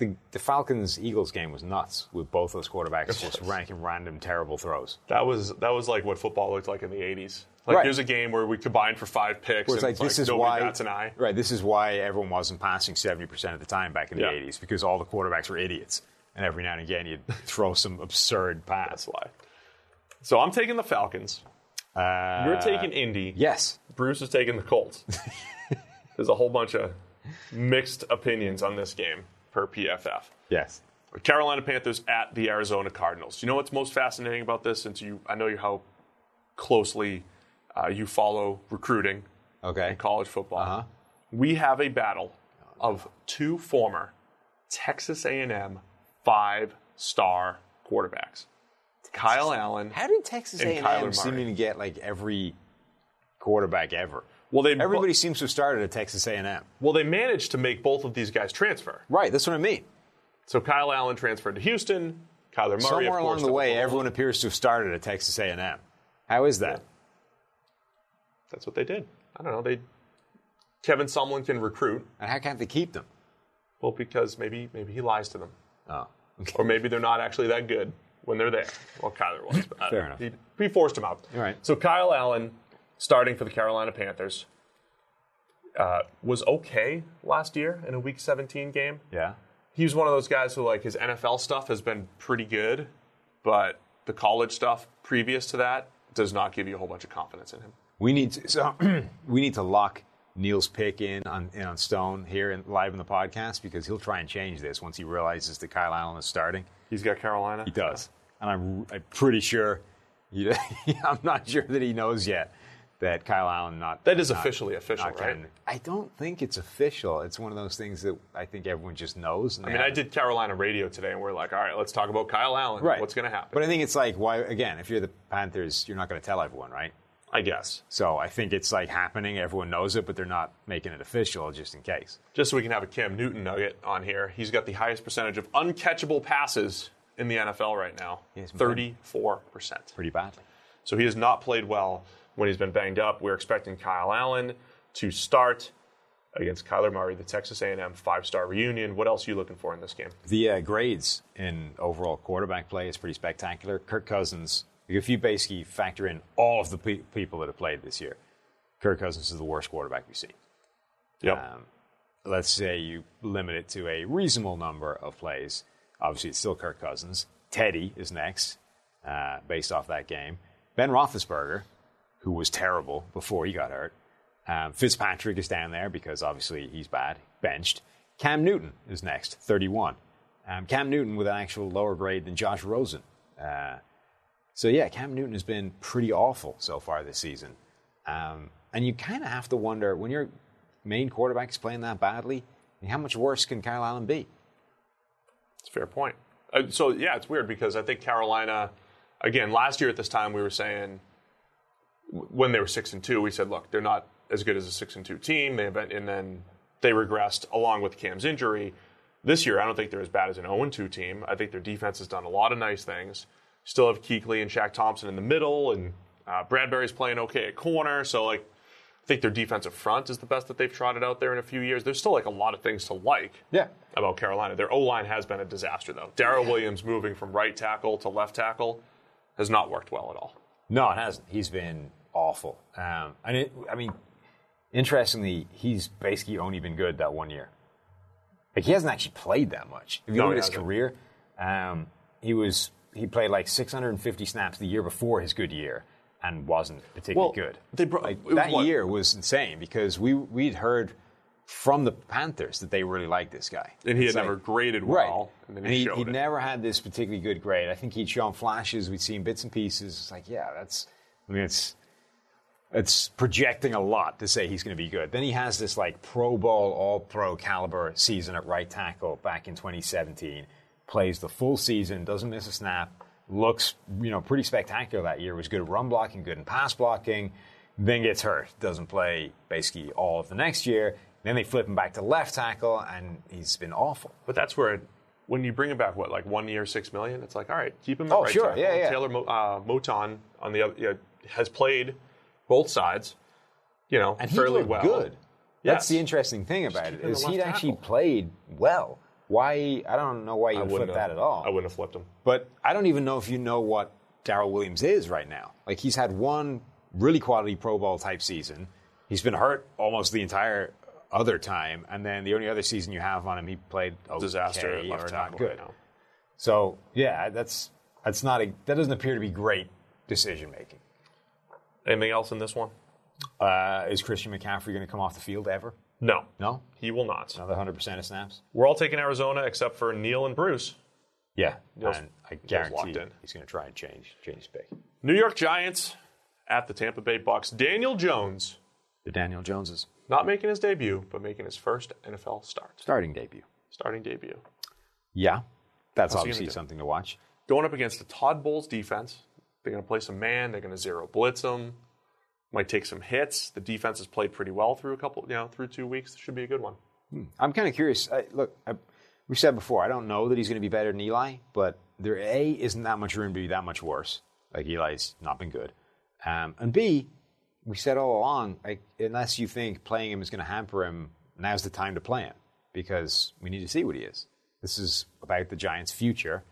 the the Falcons Eagles game was nuts with both those quarterbacks just ranking random terrible throws. That was that was like what football looked like in the '80s. Like Right. here's a game where we combined for five picks. Where it's and like this is why bats an eye. right. This is why everyone wasn't passing seventy percent of the time back in the Yeah. eighties because all the quarterbacks were idiots, and every now and again you'd [laughs] throw some absurd pass. That's why. So I'm taking the Falcons. Uh, You're taking Indy. yes, Bruce is taking the Colts. [laughs] There's a whole bunch of mixed opinions on this game per PFF. yes. Carolina Panthers at the Arizona Cardinals. You know what's most fascinating about this? Since you, I know you how closely uh, you follow recruiting Okay. and college football. Uh-huh. We have a battle of two former Texas A&M five-star quarterbacks, Kyle Allen. How did Texas A&M seem to get like every quarterback ever? Well, they Everybody seems to have started at Texas A&M. well they managed to make both of these guys transfer. Right, that's what I mean. So Kyle Allen transferred to Houston. Kyler Murray, Somewhere of along the way, Oklahoma. everyone appears to have started at Texas A&M. How is that? That's what they did. I don't know. They Kevin Sumlin can recruit. And how can't they keep them? Well, because maybe maybe he lies to them, Oh, okay. or maybe they're not actually that good when they're there. Well, Kyler was. Don't uh, Fair enough. He, he forced him out. All right. So Kyle Allen, starting for the Carolina Panthers, uh, was okay last year in a Week 17 game. Yeah. He was one of those guys who, like, his NFL stuff has been pretty good, but the college stuff previous to that does not give you a whole bunch of confidence in him. We need to, so [clears throat] we need to lock Neil's pick in on, in on Stone here in, live in the podcast because he'll try and change this once he realizes that Kyle Allen is starting. He's got Carolina. He does, and I'm I'm pretty sure. He, [laughs] I'm not sure that he knows yet that Kyle Allen not That is not- officially official, right? can- I don't think it's official. It's one of those things that I think everyone just knows. I mean, I did Carolina radio today, and we're like, all right, let's talk about Kyle Allen. right. What's going to happen? But I think it's like why again, if you're the Panthers, you're not going to tell everyone, right? I guess. So I think it's like happening. Everyone knows it, but they're not making it official just in case. Just so we can have a Cam Newton nugget on here, he's got the highest percentage of uncatchable passes in the NFL right now Yes, 34%. Pretty badly. So he has not played well when he's been banged up. We're expecting Kyle Allen to start against Kyler Murray, the Texas A&M five-star reunion. What else are you looking for in this game? The uh, grades in overall quarterback play is pretty spectacular. Kirk Cousins, if you basically factor in all of the pe- people that have played this year, Kirk Cousins is the worst quarterback we've seen. Yep. Um, let's say you limit it to a reasonable number of plays. Obviously, it's still Kirk Cousins. Teddy is next, uh, based off that game. Ben Roethlisberger, who was terrible before he got hurt. Um, Fitzpatrick is down there because obviously he's bad, benched. Cam Newton is next, 31. Um, Cam Newton with an actual lower grade than Josh Rosen. Uh, so yeah, Cam Newton has been pretty awful so far this season. Um, and you kind of have to wonder when your main quarterback is playing that badly, how much worse can Kyle Allen be? It's a fair point. Uh, so yeah, it's weird because I think Carolina, again, last year at this time we were saying when they were six and two, we said, look, they're not as good as a six and two team. They been, and then they regressed along with Cam's injury. This year, I don't think they're as bad as an 0 2 team. I think their defense has done a lot of nice things. Still have Kuechly and Shaq Thompson in the middle, and uh, Bradberry's playing okay at corner. So like, I think their defensive front is the best that they've trotted out there in a few years. There's still like a lot of things to like Yeah. about Carolina. Their O line has been a disaster, though. Daryl Williams moving from right tackle to left tackle has not worked well at all. No, it hasn't. He's been awful. Um, and it, I mean, interestingly, he's basically only been good that one year. Like he hasn't actually played that much. If you No, look at his career, um, he was he played like 650 snaps the year before his good year and wasn't particularly Well, good. they bro- like, that what? year was insane because we we'd heard from the Panthers that they really liked this guy, And he It's had like- never graded Right. well, and then he, And he, he never had this particularly good grade. I think he'd shown flashes. We'd seen bits and pieces. It's like, yeah, that's. I mean, it's it's projecting a lot to say he's going to be good. Then he has this like Pro Bowl, All Pro caliber season at right tackle back in 2017. Plays the full season, doesn't miss a snap. Looks, you know, pretty spectacular that year. Was good at run blocking, good in pass blocking. Then gets hurt. Doesn't play basically all of the next year. Then they flip him back to left tackle, and he's been awful. But that's where, it, when you bring him back, what, like one year, six million? It's like, all right, keep him at Oh, right sure. tackle. Yeah, yeah. Taylor Mo, uh, Moton on the other, you know, has played both sides, you know, and fairly well. good. That's the interesting thing about it is he'd actually tackle. played well. Why? I don't know why you would flip have, that at all. I wouldn't have flipped him. But I don't even know if you know what Daryl Williams is right now. Like he's had one really quality Pro Bowl type season. He's been hurt almost the entire other time, and then the only other season you have on him, he played okay Disaster or not tackle good. right. So yeah, that's that's not a that doesn't appear to be great decision making. Anything else in this one? Uh, is Christian McCaffrey going to come off the field ever? No, No, he will not. another hundred percent of snaps. We're all taking Arizona except for Neil and Bruce. Yeah, Neil's- and I guarantee he's going to try and change change his pick. New York Giants at the Tampa Bay Bucks. Daniel Jones The Daniel Joneses not making his debut, but making his first NFL start, starting debut. starting debut. Yeah, that's obviously something to watch. Going up against the Todd Bowles defense. They're going to play some man. They're going to zero blitz them. Might take some hits. The defense has played pretty well through a couple, you know, through two weeks. Should be a good one. I'm kind of curious. I, look, I, we said before, I don't know that he's going to be better than Eli, but there A isn't that much room to be that much worse. Like Eli's not been good, um, and B, we said all along, like unless you think playing him is going to hamper him, now's the time to play him because we need to see what he is. This is about the Giants' future,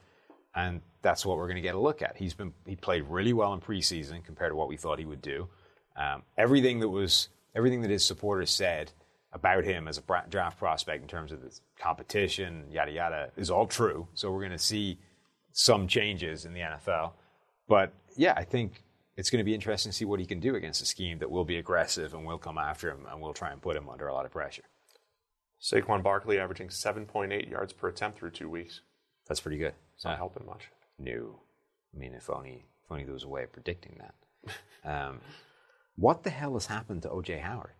and that's what we're going to get a look at. He's been he played really well in preseason compared to what we thought he would do. Um, everything that was everything that his supporters said about him as a draft prospect in terms of the competition, yada yada, is all true. So we're going to see some changes in the NFL. But yeah, I think it's going to be interesting to see what he can do against a scheme that will be aggressive and will come after him and will try and put him under a lot of pressure. Saquon Barkley averaging 7.8 yards per attempt through two weeks. That's pretty good. It's not helping much. No. I mean, if only, if only there was a way of predicting that. [laughs] Um, what the hell has happened to OJ Howard?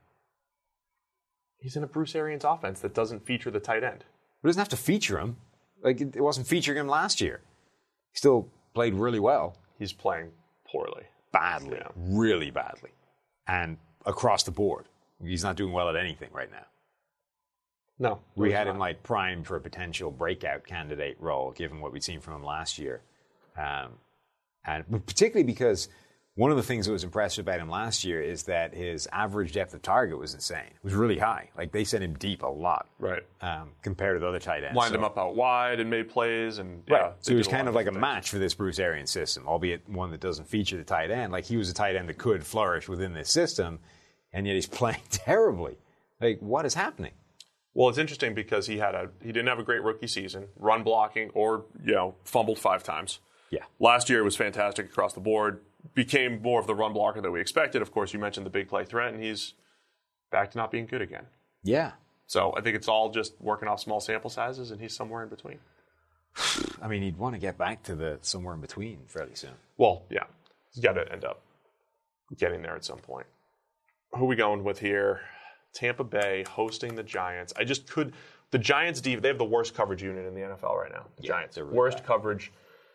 He's in a Bruce Arians offense that doesn't feature the tight end. It doesn't have to feature him. Like, it it wasn't featuring him last year. He still played really well. He's playing poorly. Badly. Yeah. Really badly. And across the board. He's not doing well at anything right now. No, We had not. him like primed for a potential breakout candidate role, given what we'd seen from him last year, um, and particularly because one of the things that was impressive about him last year is that his average depth of target was insane. It was really high. Like they sent him deep a lot, right. um, compared to the other tight ends. Lined So- him up out wide and made plays, and Right. yeah, so they he was kind lot of like a different match for this Bruce Arians system, albeit one that doesn't feature the tight end. Like he was a tight end that could flourish within this system, and yet he's [laughs] playing terribly. Like what is happening? Well, it's interesting because he had a he didn't have a great rookie season, run blocking or you know fumbled five times. Yeah. Last year was fantastic across the board. Became more of the run blocker that we expected. Of course, you mentioned the big play threat, and he's back to not being good again. Yeah. So I think it's all just working off small sample sizes, and he's somewhere in between. [sighs] I mean, he'd want to get back to the somewhere in between fairly soon. Well, yeah, he's got to end up getting there at some point. Who are we going with here? Tampa Bay hosting the Giants. I just could. The Giants, D, they have the worst coverage unit in the NFL right now. The Yeah, Giants, really worst bad. coverage.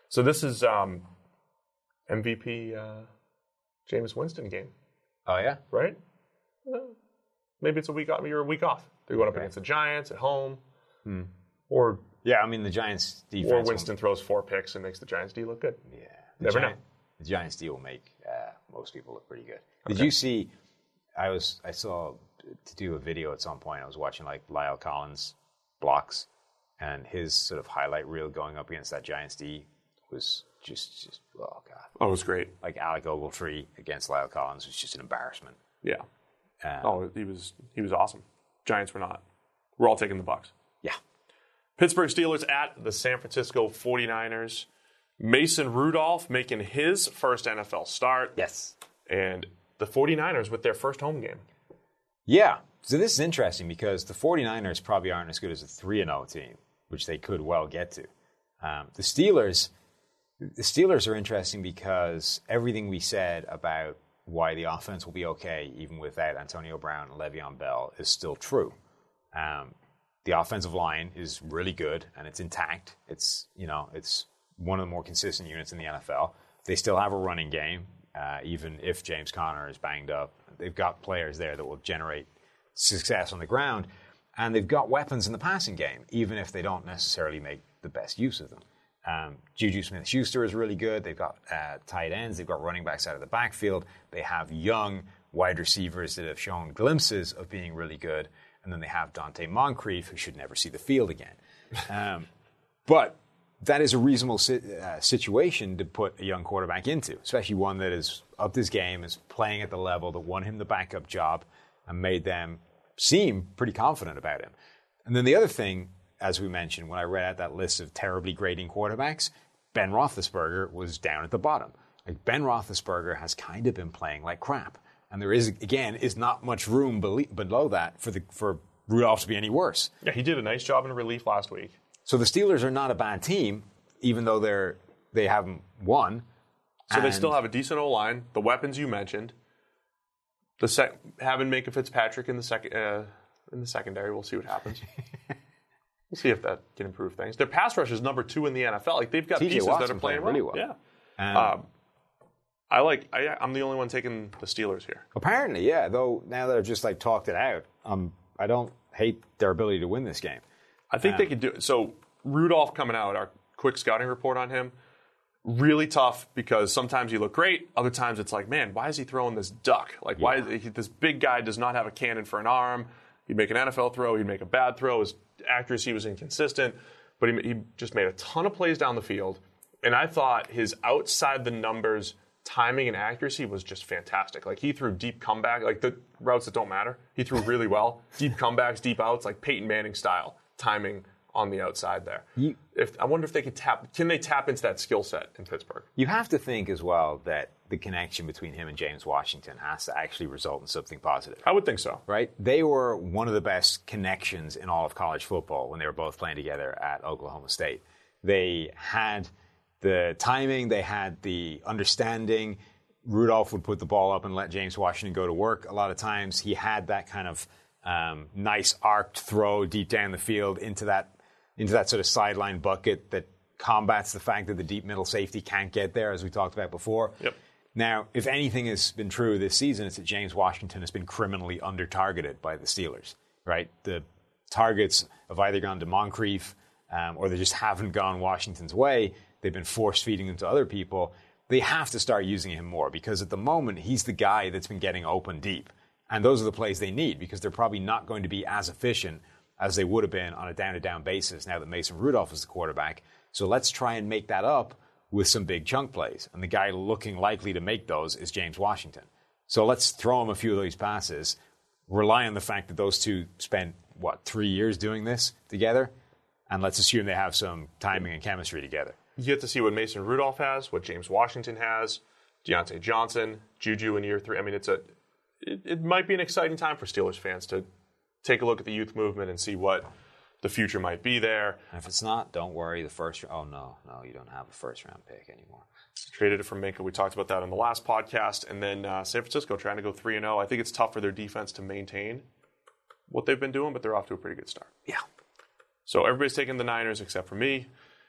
So this is um, MVP uh, Jameis Winston game, Oh yeah. right? Maybe it's a week off. You're a week off. They're going up Okay. against the Giants at home, or Yeah, I mean the Giants defense. or Winston throws four picks and makes the Giants D look good. yeah, the Never know. The Giants deal will make uh, most people look pretty good. Did you see? I was I saw to do a video at some point. I was watching like La'el Collins blocks, and his sort of highlight reel going up against that Giants D was just just oh god. Oh, it was great. Like Alec Ogletree against La'el Collins was just an embarrassment. Yeah. Um, Oh, he was he was awesome. Giants were not. We're all taking the Bucks. yeah. Pittsburgh Steelers at the San Francisco 49ers. Mason Rudolph making his first NFL start. Yes. And the 49ers with their first home game. Yeah. So this is interesting because the 49ers probably aren't as good as a 3 0 team, which they could well get to. Um, the Steelers, the Steelers are interesting because everything we said about why the offense will be okay even without Antonio Brown and Le'Veon Bell is still true. Um, the offensive line is really good and it's intact. It's you know it's one of the more consistent units in the NFL. They still have a running game, uh, even if James Conner is banged up. They've got players there that will generate success on the ground, and they've got weapons in the passing game, even if they don't necessarily make the best use of them. Um, Juju Smith Schuster is really good. They've got uh, tight ends. They've got running backs out of the backfield. They have young wide receivers that have shown glimpses of being really good. And then they have Donte Moncrief, who should never see the field again. Um, but that is a reasonable si- uh, situation to put a young quarterback into, especially one that has upped his game, is playing at the level that won him the backup job and made them seem pretty confident about him. And then the other thing, as we mentioned, when I read out that list of terribly grading quarterbacks, Ben Roethlisberger was down at the bottom. Like Ben Roethlisberger has kind of been playing like crap, and there is again is not much room below that for the for Rudolph to be any worse. Yeah, he did a nice job in relief last week. So the Steelers are not a bad team, even though they're they haven't won. So they still have a decent O line, the weapons you mentioned. The sec- having Minkah Fitzpatrick in the second uh, in the secondary, we'll see what happens. [laughs] we'll see if that can improve things. Their pass rush is number two in the NFL. Like they've got TJ pieces that are playing, playing really Yeah, Um, um, I like. I, I'm the only one taking the Steelers here. apparently, yeah. Though now that I've just like talked it out, um, I don't hate their ability to win this game. I think they could do it. So Rudolph coming out, our quick scouting report on him, really tough because sometimes you look great, other times it's like, man, why is he throwing this duck? Like, why is he, this big guy does not have a cannon for an arm? He'd make an NFL throw, he'd make a bad throw. His accuracy was inconsistent, but he, he just made a ton of plays down the field. And I thought his outside the numbers timing and accuracy was just fantastic. Like he threw deep comeback, like the routes that don't matter. He threw really well. [laughs] Deep comebacks, deep outs, like Peyton Manning style timing on the outside there. You- if I wonder if they could tap can they tap into that skill set in Pittsburgh? You have to think as well that the connection between him and James Washington has to actually result in something positive. I would think so. right? They were one of the best connections in all of college football when they were both playing together at Oklahoma State. They had the timing, they had the understanding. Rudolph would put the ball up and let James Washington go to work. A lot of times he had that kind of um, nice arced throw deep down the field into that into that sort of sideline bucket that combats the fact that the deep middle safety can't get there, as we talked about before. Yep. Now, if anything has been true this season, it's that James Washington has been criminally under targeted by the Steelers, right? The targets have either gone to Moncrief um, or they just haven't gone Washington's way. They've been force feeding them to other people. They have to start using him more because at the moment, he's the guy that's been getting open deep. And those are the plays they need because they're probably not going to be as efficient as they would have been on a down to down basis now that Mason Rudolph is the quarterback. So let's try and make that up with some big chunk plays. And the guy looking likely to make those is James Washington. So let's throw him a few of these passes, rely on the fact that those two spent, what, three years doing this together? And let's assume they have some timing and chemistry together. You get to see what Mason Rudolph has, what James Washington has, Diontae Johnson, Juju in year three. I mean, it's a it, it might be an exciting time for Steelers fans to take a look at the youth movement and see what the future might be there. And if it's not, don't worry. The first, oh no, no, you don't have a first round pick anymore. Traded it from Minkah. We talked about that on the last podcast. And then uh, San Francisco trying to go 3 0. I think it's tough for their defense to maintain what they've been doing, but they're off to a pretty good start. Yeah. So everybody's taking the Niners except for me.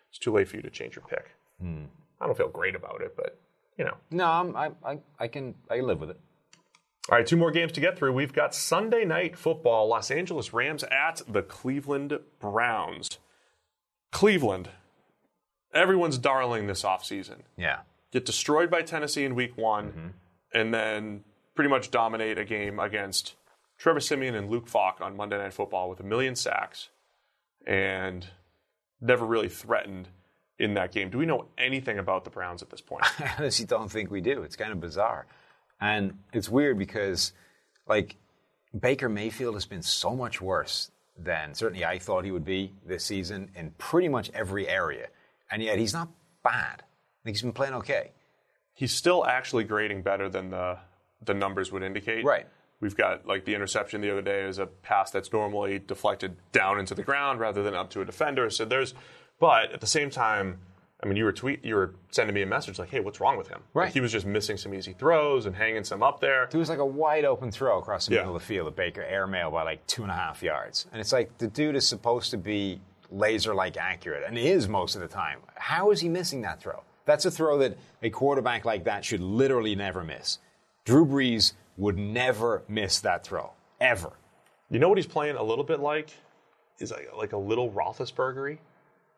It's too late for you to change your pick. Hmm. I don't feel great about it, but you know. No, I'm, I, I, I can, I can live with it. All right, two more games to get through. We've got Sunday night football Los Angeles Rams at the Cleveland Browns. Cleveland, everyone's darling this offseason. Yeah. Get destroyed by Tennessee in week one, mm-hmm. and then pretty much dominate a game against Trevor Siemian and Luke Falk on Monday Night Football with a million sacks and never really threatened in that game. Do we know anything about the Browns at this point? [laughs] I honestly don't think we do. It's kind of bizarre. And it's weird because, like, Baker Mayfield has been so much worse than certainly I thought he would be this season in pretty much every area. And yet he's not bad. I think he's been playing okay. he's still actually grading better than the the numbers would indicate. Right. We've got like the interception the other day is a pass that's normally deflected down into the ground rather than up to a defender. So there's, but at the same time, I mean, you were tweet, you were sending me a message like, "Hey, what's wrong with him?" Right. Like, he was just missing some easy throws and hanging some up there. There was like a wide open throw across the Yeah. middle of the field of Baker airmail by like two and a half yards. And it's like the dude is supposed to be laser like accurate and is most of the time. How is he missing that throw? That's a throw that a quarterback like that should literally never miss. Drew Brees would never miss that throw, ever. You know what he's playing a little bit like is like, like a little Roethlisbergery.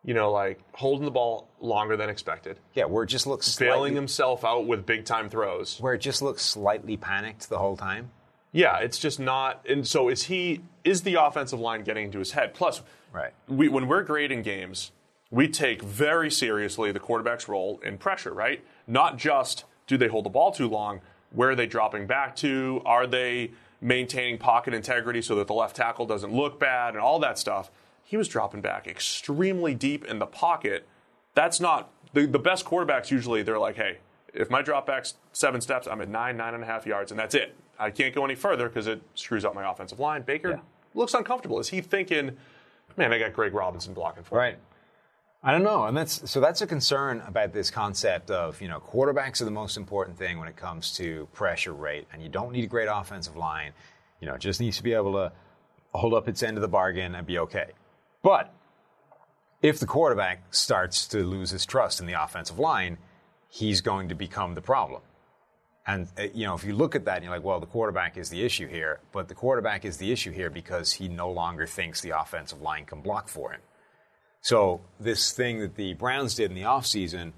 You know, like holding the ball longer than expected, Yeah, where it just looks bailing slightly, himself out with big time throws. where it just looks slightly panicked the whole time. Yeah, it's just not. And so is he? Is the offensive line getting into his head? Plus, Right. we, when we're grading games, we take very seriously the quarterback's role in pressure. Right? Not just do they hold the ball too long. Where are they dropping back to? Are they maintaining pocket integrity so that the left tackle doesn't look bad and all that stuff? He was dropping back extremely deep in the pocket. That's not the, the best quarterbacks. Usually, they're like, hey, if my drop back's seven steps, I'm at nine, nine and a half yards, and that's it. I can't go any further because it screws up my offensive line. Baker Yeah. looks uncomfortable. Is he thinking, man, I got Greg Robinson blocking for me? Right. I don't know, and that's so that's a concern about this concept of you know quarterbacks are the most important thing when it comes to pressure rate, and you don't need a great offensive line. You know, it just needs to be able to hold up its end of the bargain and be okay. But if the quarterback starts to lose his trust in the offensive line, he's going to become the problem. And uh, you know, if you look at that, and you're like, well, the quarterback is the issue here, but the quarterback is the issue here because he no longer thinks the offensive line can block for him. So this thing that the Browns did in the offseason,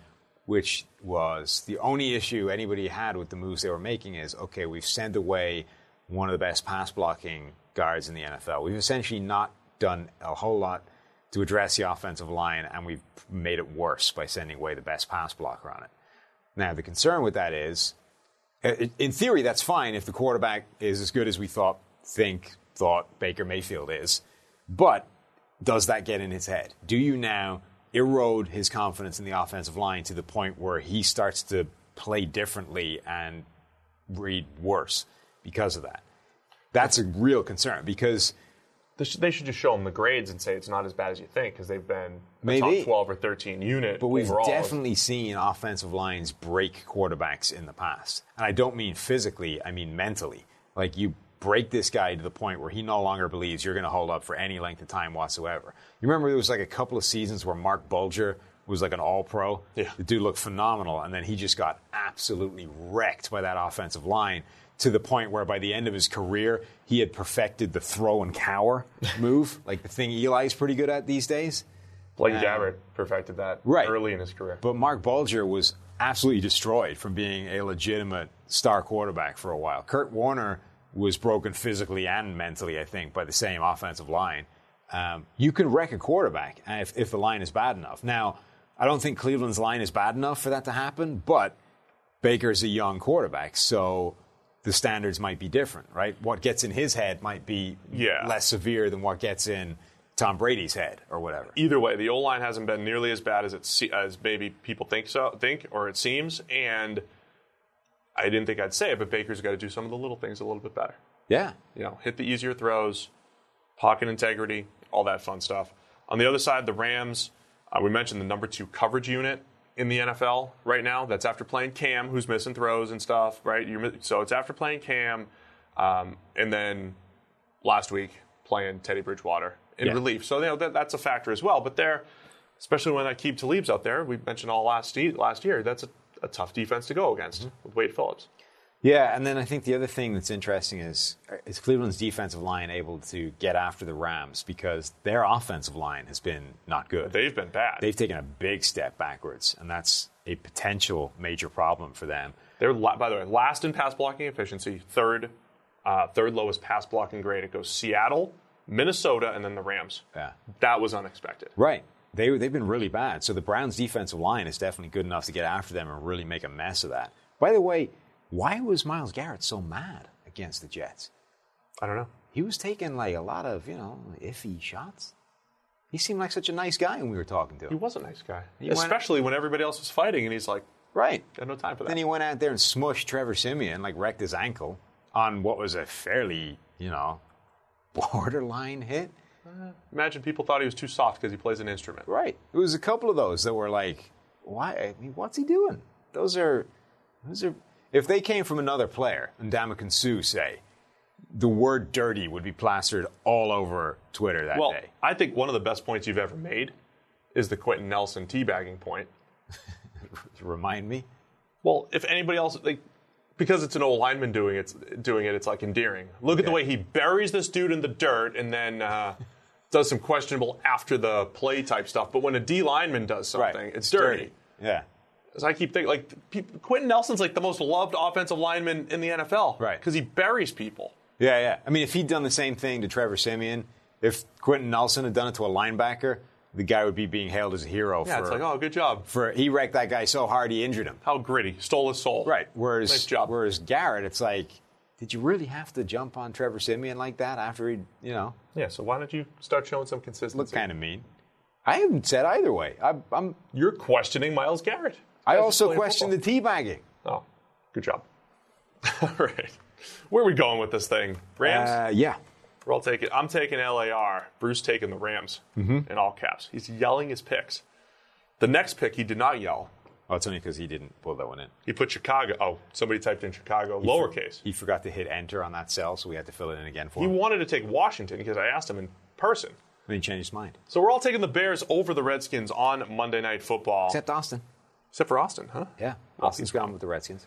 which was the only issue anybody had with the moves they were making, is okay, we've sent away one of the best pass blocking guards in the NFL. We've essentially not done a whole lot to address the offensive line, and we've made it worse by sending away the best pass blocker on it. Now, the concern with that is, uh, in theory, that's fine if the quarterback is as good as we thought, think, thought Baker Mayfield is. But does that get in his head? Do you now erode his confidence in the offensive line to the point where he starts to play differently and read worse because of that? That's a real concern because They should, just show them the grades and say it's not as bad as you think because they've been a Maybe. top 12 or 13 unit But we've overall. definitely seen offensive lines break quarterbacks in the past. And I don't mean physically, I mean mentally. Like you break this guy to the point where he no longer believes you're going to hold up for any length of time whatsoever. You remember there was like a couple of seasons where Marc Bulger was like an all pro? Yeah. The dude looked phenomenal. And then he just got absolutely wrecked by that offensive line to the point where by the end of his career, he had perfected the throw and cower [laughs] move, like the thing Eli's pretty good at these days. Blaine Gabbert perfected that Right. early in his career. But Marc Bulger was absolutely destroyed from being a legitimate star quarterback for a while. Kurt Warner was broken physically and mentally, I think, by the same offensive line. Um, you can wreck a quarterback if, if the line is bad enough. Now, I don't think Cleveland's line is bad enough for that to happen, but Baker's a young quarterback, so the standards might be different, right? What gets in his head might be Yeah. less severe than what gets in Tom Brady's head or whatever. Either way, the O line hasn't been nearly as bad as it se- as maybe people think so think or it seems. And I didn't think I'd say it, but Baker's got to do some of the little things a little bit better. Yeah. you know, hit the easier throws, pocket integrity, all that fun stuff. On the other side, the Rams, uh, we mentioned the number two coverage unit in the NFL right now. That's after playing Cam, who's missing throws and stuff, right? You're, so it's after playing Cam, um, and then last week playing Teddy Bridgewater in Yeah. relief. So you know that, that's a factor as well. But there, especially when Aqib Talib's out there, we mentioned all last last year. That's a, a tough defense to go against with Wade Phillips. Yeah, and then I think the other thing that's interesting is is Cleveland's defensive line able to get after the Rams because their offensive line has been not good. They've been bad. They've taken a big step backwards, and that's a potential major problem for them. They're by the way last in pass blocking efficiency, third, uh, third lowest pass blocking grade. It goes Seattle, Minnesota, and then the Rams. Yeah. That was unexpected. Right. They, they've been really bad. So the Browns' defensive line is definitely good enough to get after them and really make a mess of that. By the way, why was Myles Garrett so mad against the Jets? I don't know. He was taking like a lot of, you know, iffy shots. He seemed like such a nice guy when we were talking to him. He was a nice guy, went- especially when everybody else was fighting, and he's like, Right. got no time for that. Then he went out there and smushed Trevor Siemian, like wrecked his ankle on what was a fairly, you know, [laughs] borderline hit. Eh, imagine people thought he was too soft because he plays an instrument. Right. It was a couple of those that were like, why? I mean, what's he doing? Those are, those are. If they came from another player, and Ndamukong Suh say, the word "dirty" would be plastered all over Twitter that Well, day. I think one of the best points you've ever made is the Quenton Nelson teabagging point. [laughs] Remind me. Well, if anybody else like because it's an old lineman doing it, doing it, it's like endearing. Look at the way he buries this dude in the dirt and then uh, [laughs] does some questionable after the play type stuff. But when a D lineman does something, it's dirty. Yeah. So I keep thinking, like people, Quenton Nelson's like the most loved offensive lineman in the NFL, Right. Because he buries people. Yeah, yeah. I mean, if he'd done the same thing to Trevor Siemian, if Quenton Nelson had done it to a linebacker, the guy would be being hailed as a hero. Yeah, for, it's like, oh, good job. for he wrecked that guy so hard he injured him. How gritty, stole his soul. Right. Whereas, Nice job. whereas Garrett, it's like, did you really have to jump on Trevor Siemian like that after he, you know, Yeah. So why don't you start showing some consistency? looked kind of mean? I haven't said either way. I, I'm. You're questioning Myles Garrett. I also question the teabagging. Oh, good job. [laughs] all right. Where are we going with this thing? Rams? Uh, yeah. We're all taking. I'm taking LAR. Bruce taking the Rams Mm-hmm. in all caps. He's yelling his picks. The next pick he did not yell. Oh, it's only because he didn't pull that one in. He put Chicago. Oh, somebody typed in Chicago lowercase. He forgot to hit enter on that cell, so we had to fill it in again for He him. He wanted to take Washington because I asked him in person. Then he changed his mind. So we're all taking the Bears over the Redskins on Monday Night Football. Except Austin. Except for Austin, huh? Yeah. Austin's gone with the Redskins.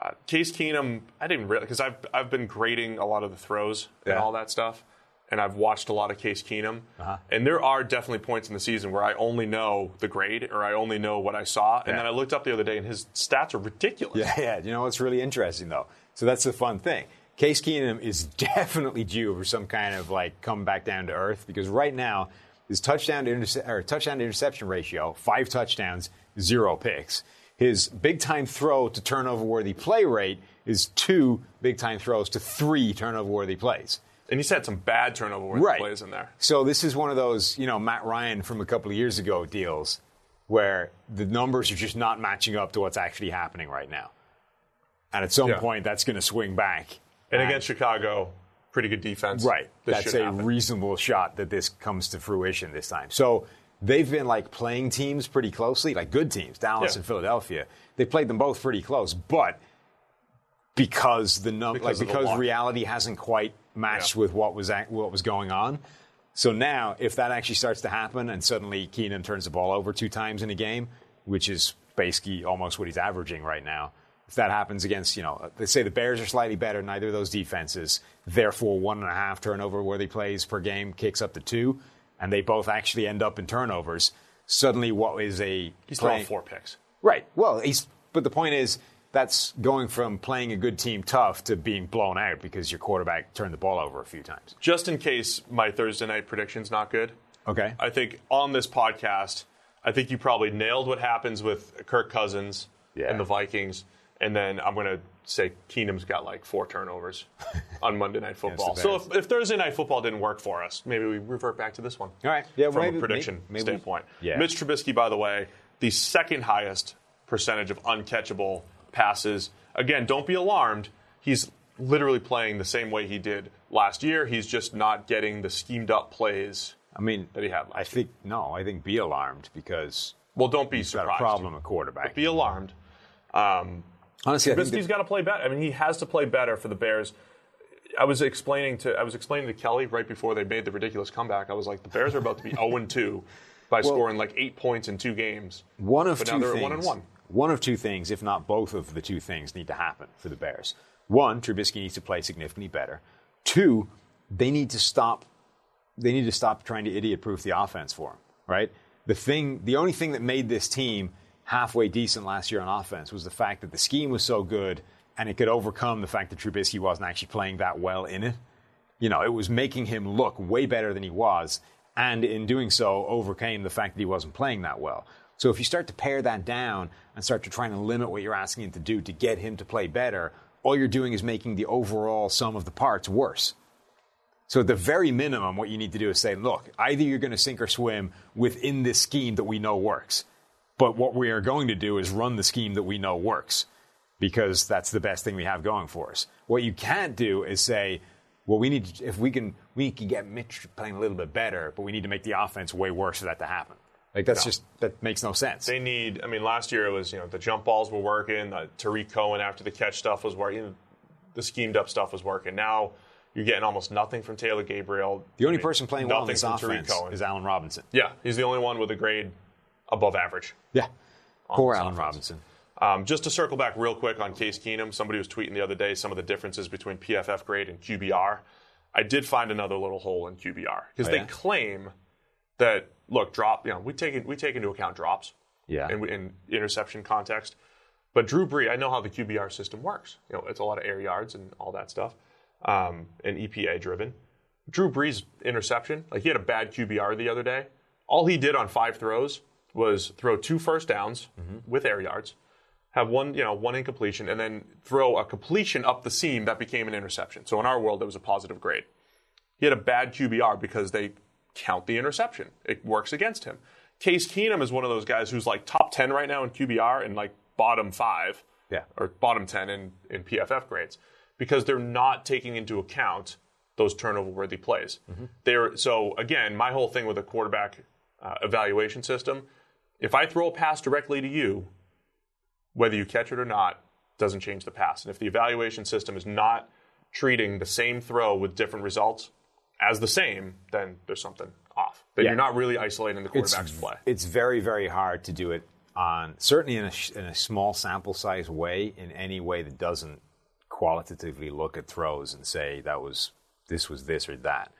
Uh, Case Keenum, I didn't really because I've I've been grading a lot of the throws and Yeah. all that stuff, and I've watched a lot of Case Keenum, Uh-huh. and there are definitely points in the season where I only know the grade or I only know what I saw, and Yeah. then I looked up the other day and his stats are ridiculous. Yeah, yeah. You know what's really interesting though? So that's the fun thing. Case Keenum is [laughs] definitely due for some kind of like come back down to earth because right now his touchdown to interce- or touchdown to interception ratio five touchdowns, zero picks. His big time throw to turnover worthy play rate is two big time throws to three turnover worthy plays. And he's had some bad turnover worthy Right. plays in there. So this is one of those, you know, Matt Ryan from a couple of years ago deals where the numbers are just not matching up to what's actually happening right now. And at some Yeah. point, that's going to swing back. And against Chicago, pretty good defense. Right. This That's a happen. reasonable shot that this comes to fruition this time. So they've been like playing teams pretty closely, like good teams, Dallas Yeah. and Philadelphia. They played them both pretty close, but because the num- Because like because reality hasn't quite matched Yeah. with what was ac- what was going on. So now, if that actually starts to happen, and suddenly Keenum turns the ball over two times in a game, which is basically almost what he's averaging right now. If that happens against, you know, let's say the Bears are slightly better, neither of those defenses, therefore one and a half turnover worthy plays per game kicks up to two, and they both actually end up in turnovers. Suddenly, what is a He's playing- throwing four picks. Right. Well, he's but the point is that's going from playing a good team tough to being blown out because your quarterback turned the ball over a few times. Just in case my Thursday night prediction's not good, Okay. I think on this podcast, I think you probably nailed what happens with Kirk Cousins Yeah. and the Vikings. And then I'm going to say Keenum's got like four turnovers [laughs] on Monday Night Football. the so if, if Thursday Night Football didn't work for us, maybe we revert back to this one. All right. Yeah, from maybe- a prediction maybe- maybe- standpoint. yeah. Mitch Trubisky, by the way, the second highest percentage of uncatchable passes. Again, don't be alarmed. He's literally playing the same way he did last year. He's just not getting the schemed up plays. I mean, that he had last I think no. I think be alarmed because Well, don't be he's got surprised. a problem a quarterback. Be alarmed. Um, Honestly, Trubisky's got to play better. I mean, he has to play better for the Bears. I was explaining to I was explaining to Kelly right before they made the ridiculous comeback. I was like, the Bears are about to be 0 2 by scoring like eight points in two games. one of but two now they're things. one and one. One of two things, if not both of the two things, need to happen for the Bears. One, Trubisky needs to play significantly better. Two, they need to stop. They need to stop trying to idiot-proof the offense for him. Right. The thing, the only thing that made this team halfway decent last year on offense was the fact that the scheme was so good and it could overcome the fact that Trubisky wasn't actually playing that well in it. You know, it was making him look way better than he was, and in doing so, overcame the fact that he wasn't playing that well. So if you start to pare that down and start to try and limit what you're asking him to do to get him to play better, all you're doing is making the overall sum of the parts worse. So at the very minimum, what you need to do is say, look, either you're going to sink or swim within this scheme that we know works. But what we are going to do is run the scheme that we know works because that's the best thing we have going for us. What you can't do is say, well, we need to, if we can we can get Mitch playing a little bit better, but we need to make the offense way worse for that to happen. Like that's just that makes no sense. They need. I mean, last year it was you know the jump balls were working, the Tarik Cohen after the catch stuff was working, the schemed up stuff was working. Now you're getting almost nothing from Taylor Gabriel. the only I mean, person playing well in this Tarik offense Cohen. is Allen Robinson. Yeah, he's the only one with a grade above average. Yeah, poor Allen. Robinson. Um, just to circle back real quick on Case Keenum, somebody was tweeting the other day some of the differences between PFF grade and QBR. I did find another little hole in QBR because Oh, they yeah? claim that look drop. You know, we take we take into account drops. Yeah. In, in interception context, but Drew Brees, I know how the QBR system works. You know, it's a lot of air yards and all that stuff, um, and EPA driven. Drew Brees interception, like he had a bad QBR the other day. All he did on five throws was throw two first downs with air yards, have one, you know, one incompletion, and then throw a completion up the seam that became an interception. So in our world, it was a positive grade. He had a bad QBR because they count the interception. It works against him. Case Keenum is one of those guys who's like top 10 right now in QBR and like bottom five Yeah. or bottom 10 in, in PFF grades because they're not taking into account those turnover worthy plays. They're, so, again, my whole thing with a quarterback uh, evaluation system if I throw a pass directly to you, whether you catch it or not, doesn't change the pass. And if the evaluation system is not treating the same throw with different results as the same, then there's something off. Then Yeah. you're not really isolating the quarterback's play. It's very, very hard to do it on certainly in a, in a small sample size way in any way that doesn't qualitatively look at throws and say that was this was this or that.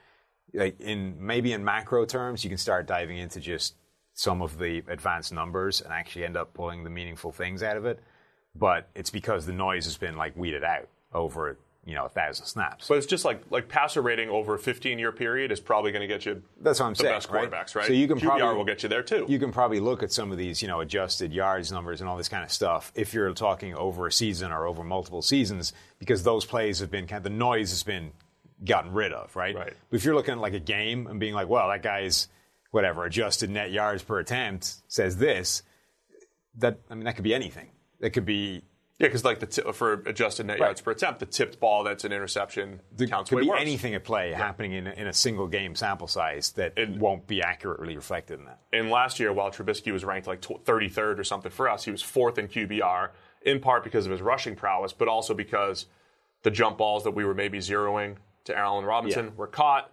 Like in maybe in macro terms, you can start diving into just some of the advanced numbers and actually end up pulling the meaningful things out of it. But it's because the noise has been like weeded out over you know a thousand snaps. But it's just like like passer rating over a 15 year period is probably going to get you That's what I'm the saying. best quarterbacks, right? So you can QBR probably will get you there too. You can probably look at some of these, you know, adjusted yards numbers and all this kind of stuff if you're talking over a season or over multiple seasons, because those plays have been kind of the noise has been gotten rid of, right? Right. But if you're looking at like a game and being like, well, that guy's whatever adjusted net yards per attempt says this, that I mean that could be anything. That could be Yeah, because like the t- for adjusted net Right. yards per attempt, the tipped ball that's an interception there counts could way be worse. anything at play happening in a, in a single game sample size that won't be accurately reflected in that. And last year, while Trubisky was ranked like tw- 33rd or something for us, he was fourth in QBR, in part because of his rushing prowess, but also because the jump balls that we were maybe zeroing to Allen Robinson Yeah. were caught.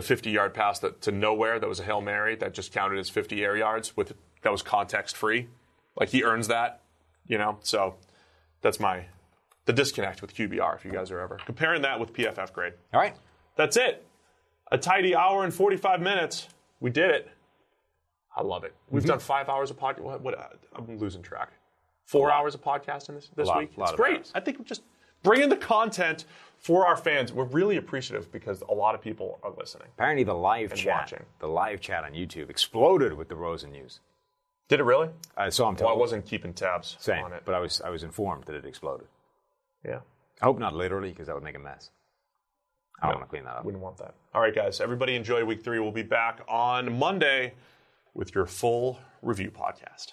The 50 yard pass that, to nowhere that was a Hail Mary that just counted as 50 air yards with that was context free. Like he earns that, you know? So that's my the disconnect with QBR if you guys are ever comparing that with PFF grade. All right. That's it. A tidy hour and 45 minutes. We did it. I love it. We've done five hours of podcast. What, what, uh, I'm losing track. Four hours of podcasting this, this lot- week. it's great. hours. I think we just bring in the content for our fans. We're really appreciative because a lot of people are listening. Apparently, the live And chat, watching. the live chat on YouTube exploded with the Rosen news. Did it really? I saw him Well, I wasn't keeping tabs saying, on it. but I was I was informed that it exploded. yeah. I hope not literally, because that would make a mess. I don't want to clean that up. Wouldn't want that. All right, guys. Everybody enjoy week three. We'll be back on Monday with your full review podcast.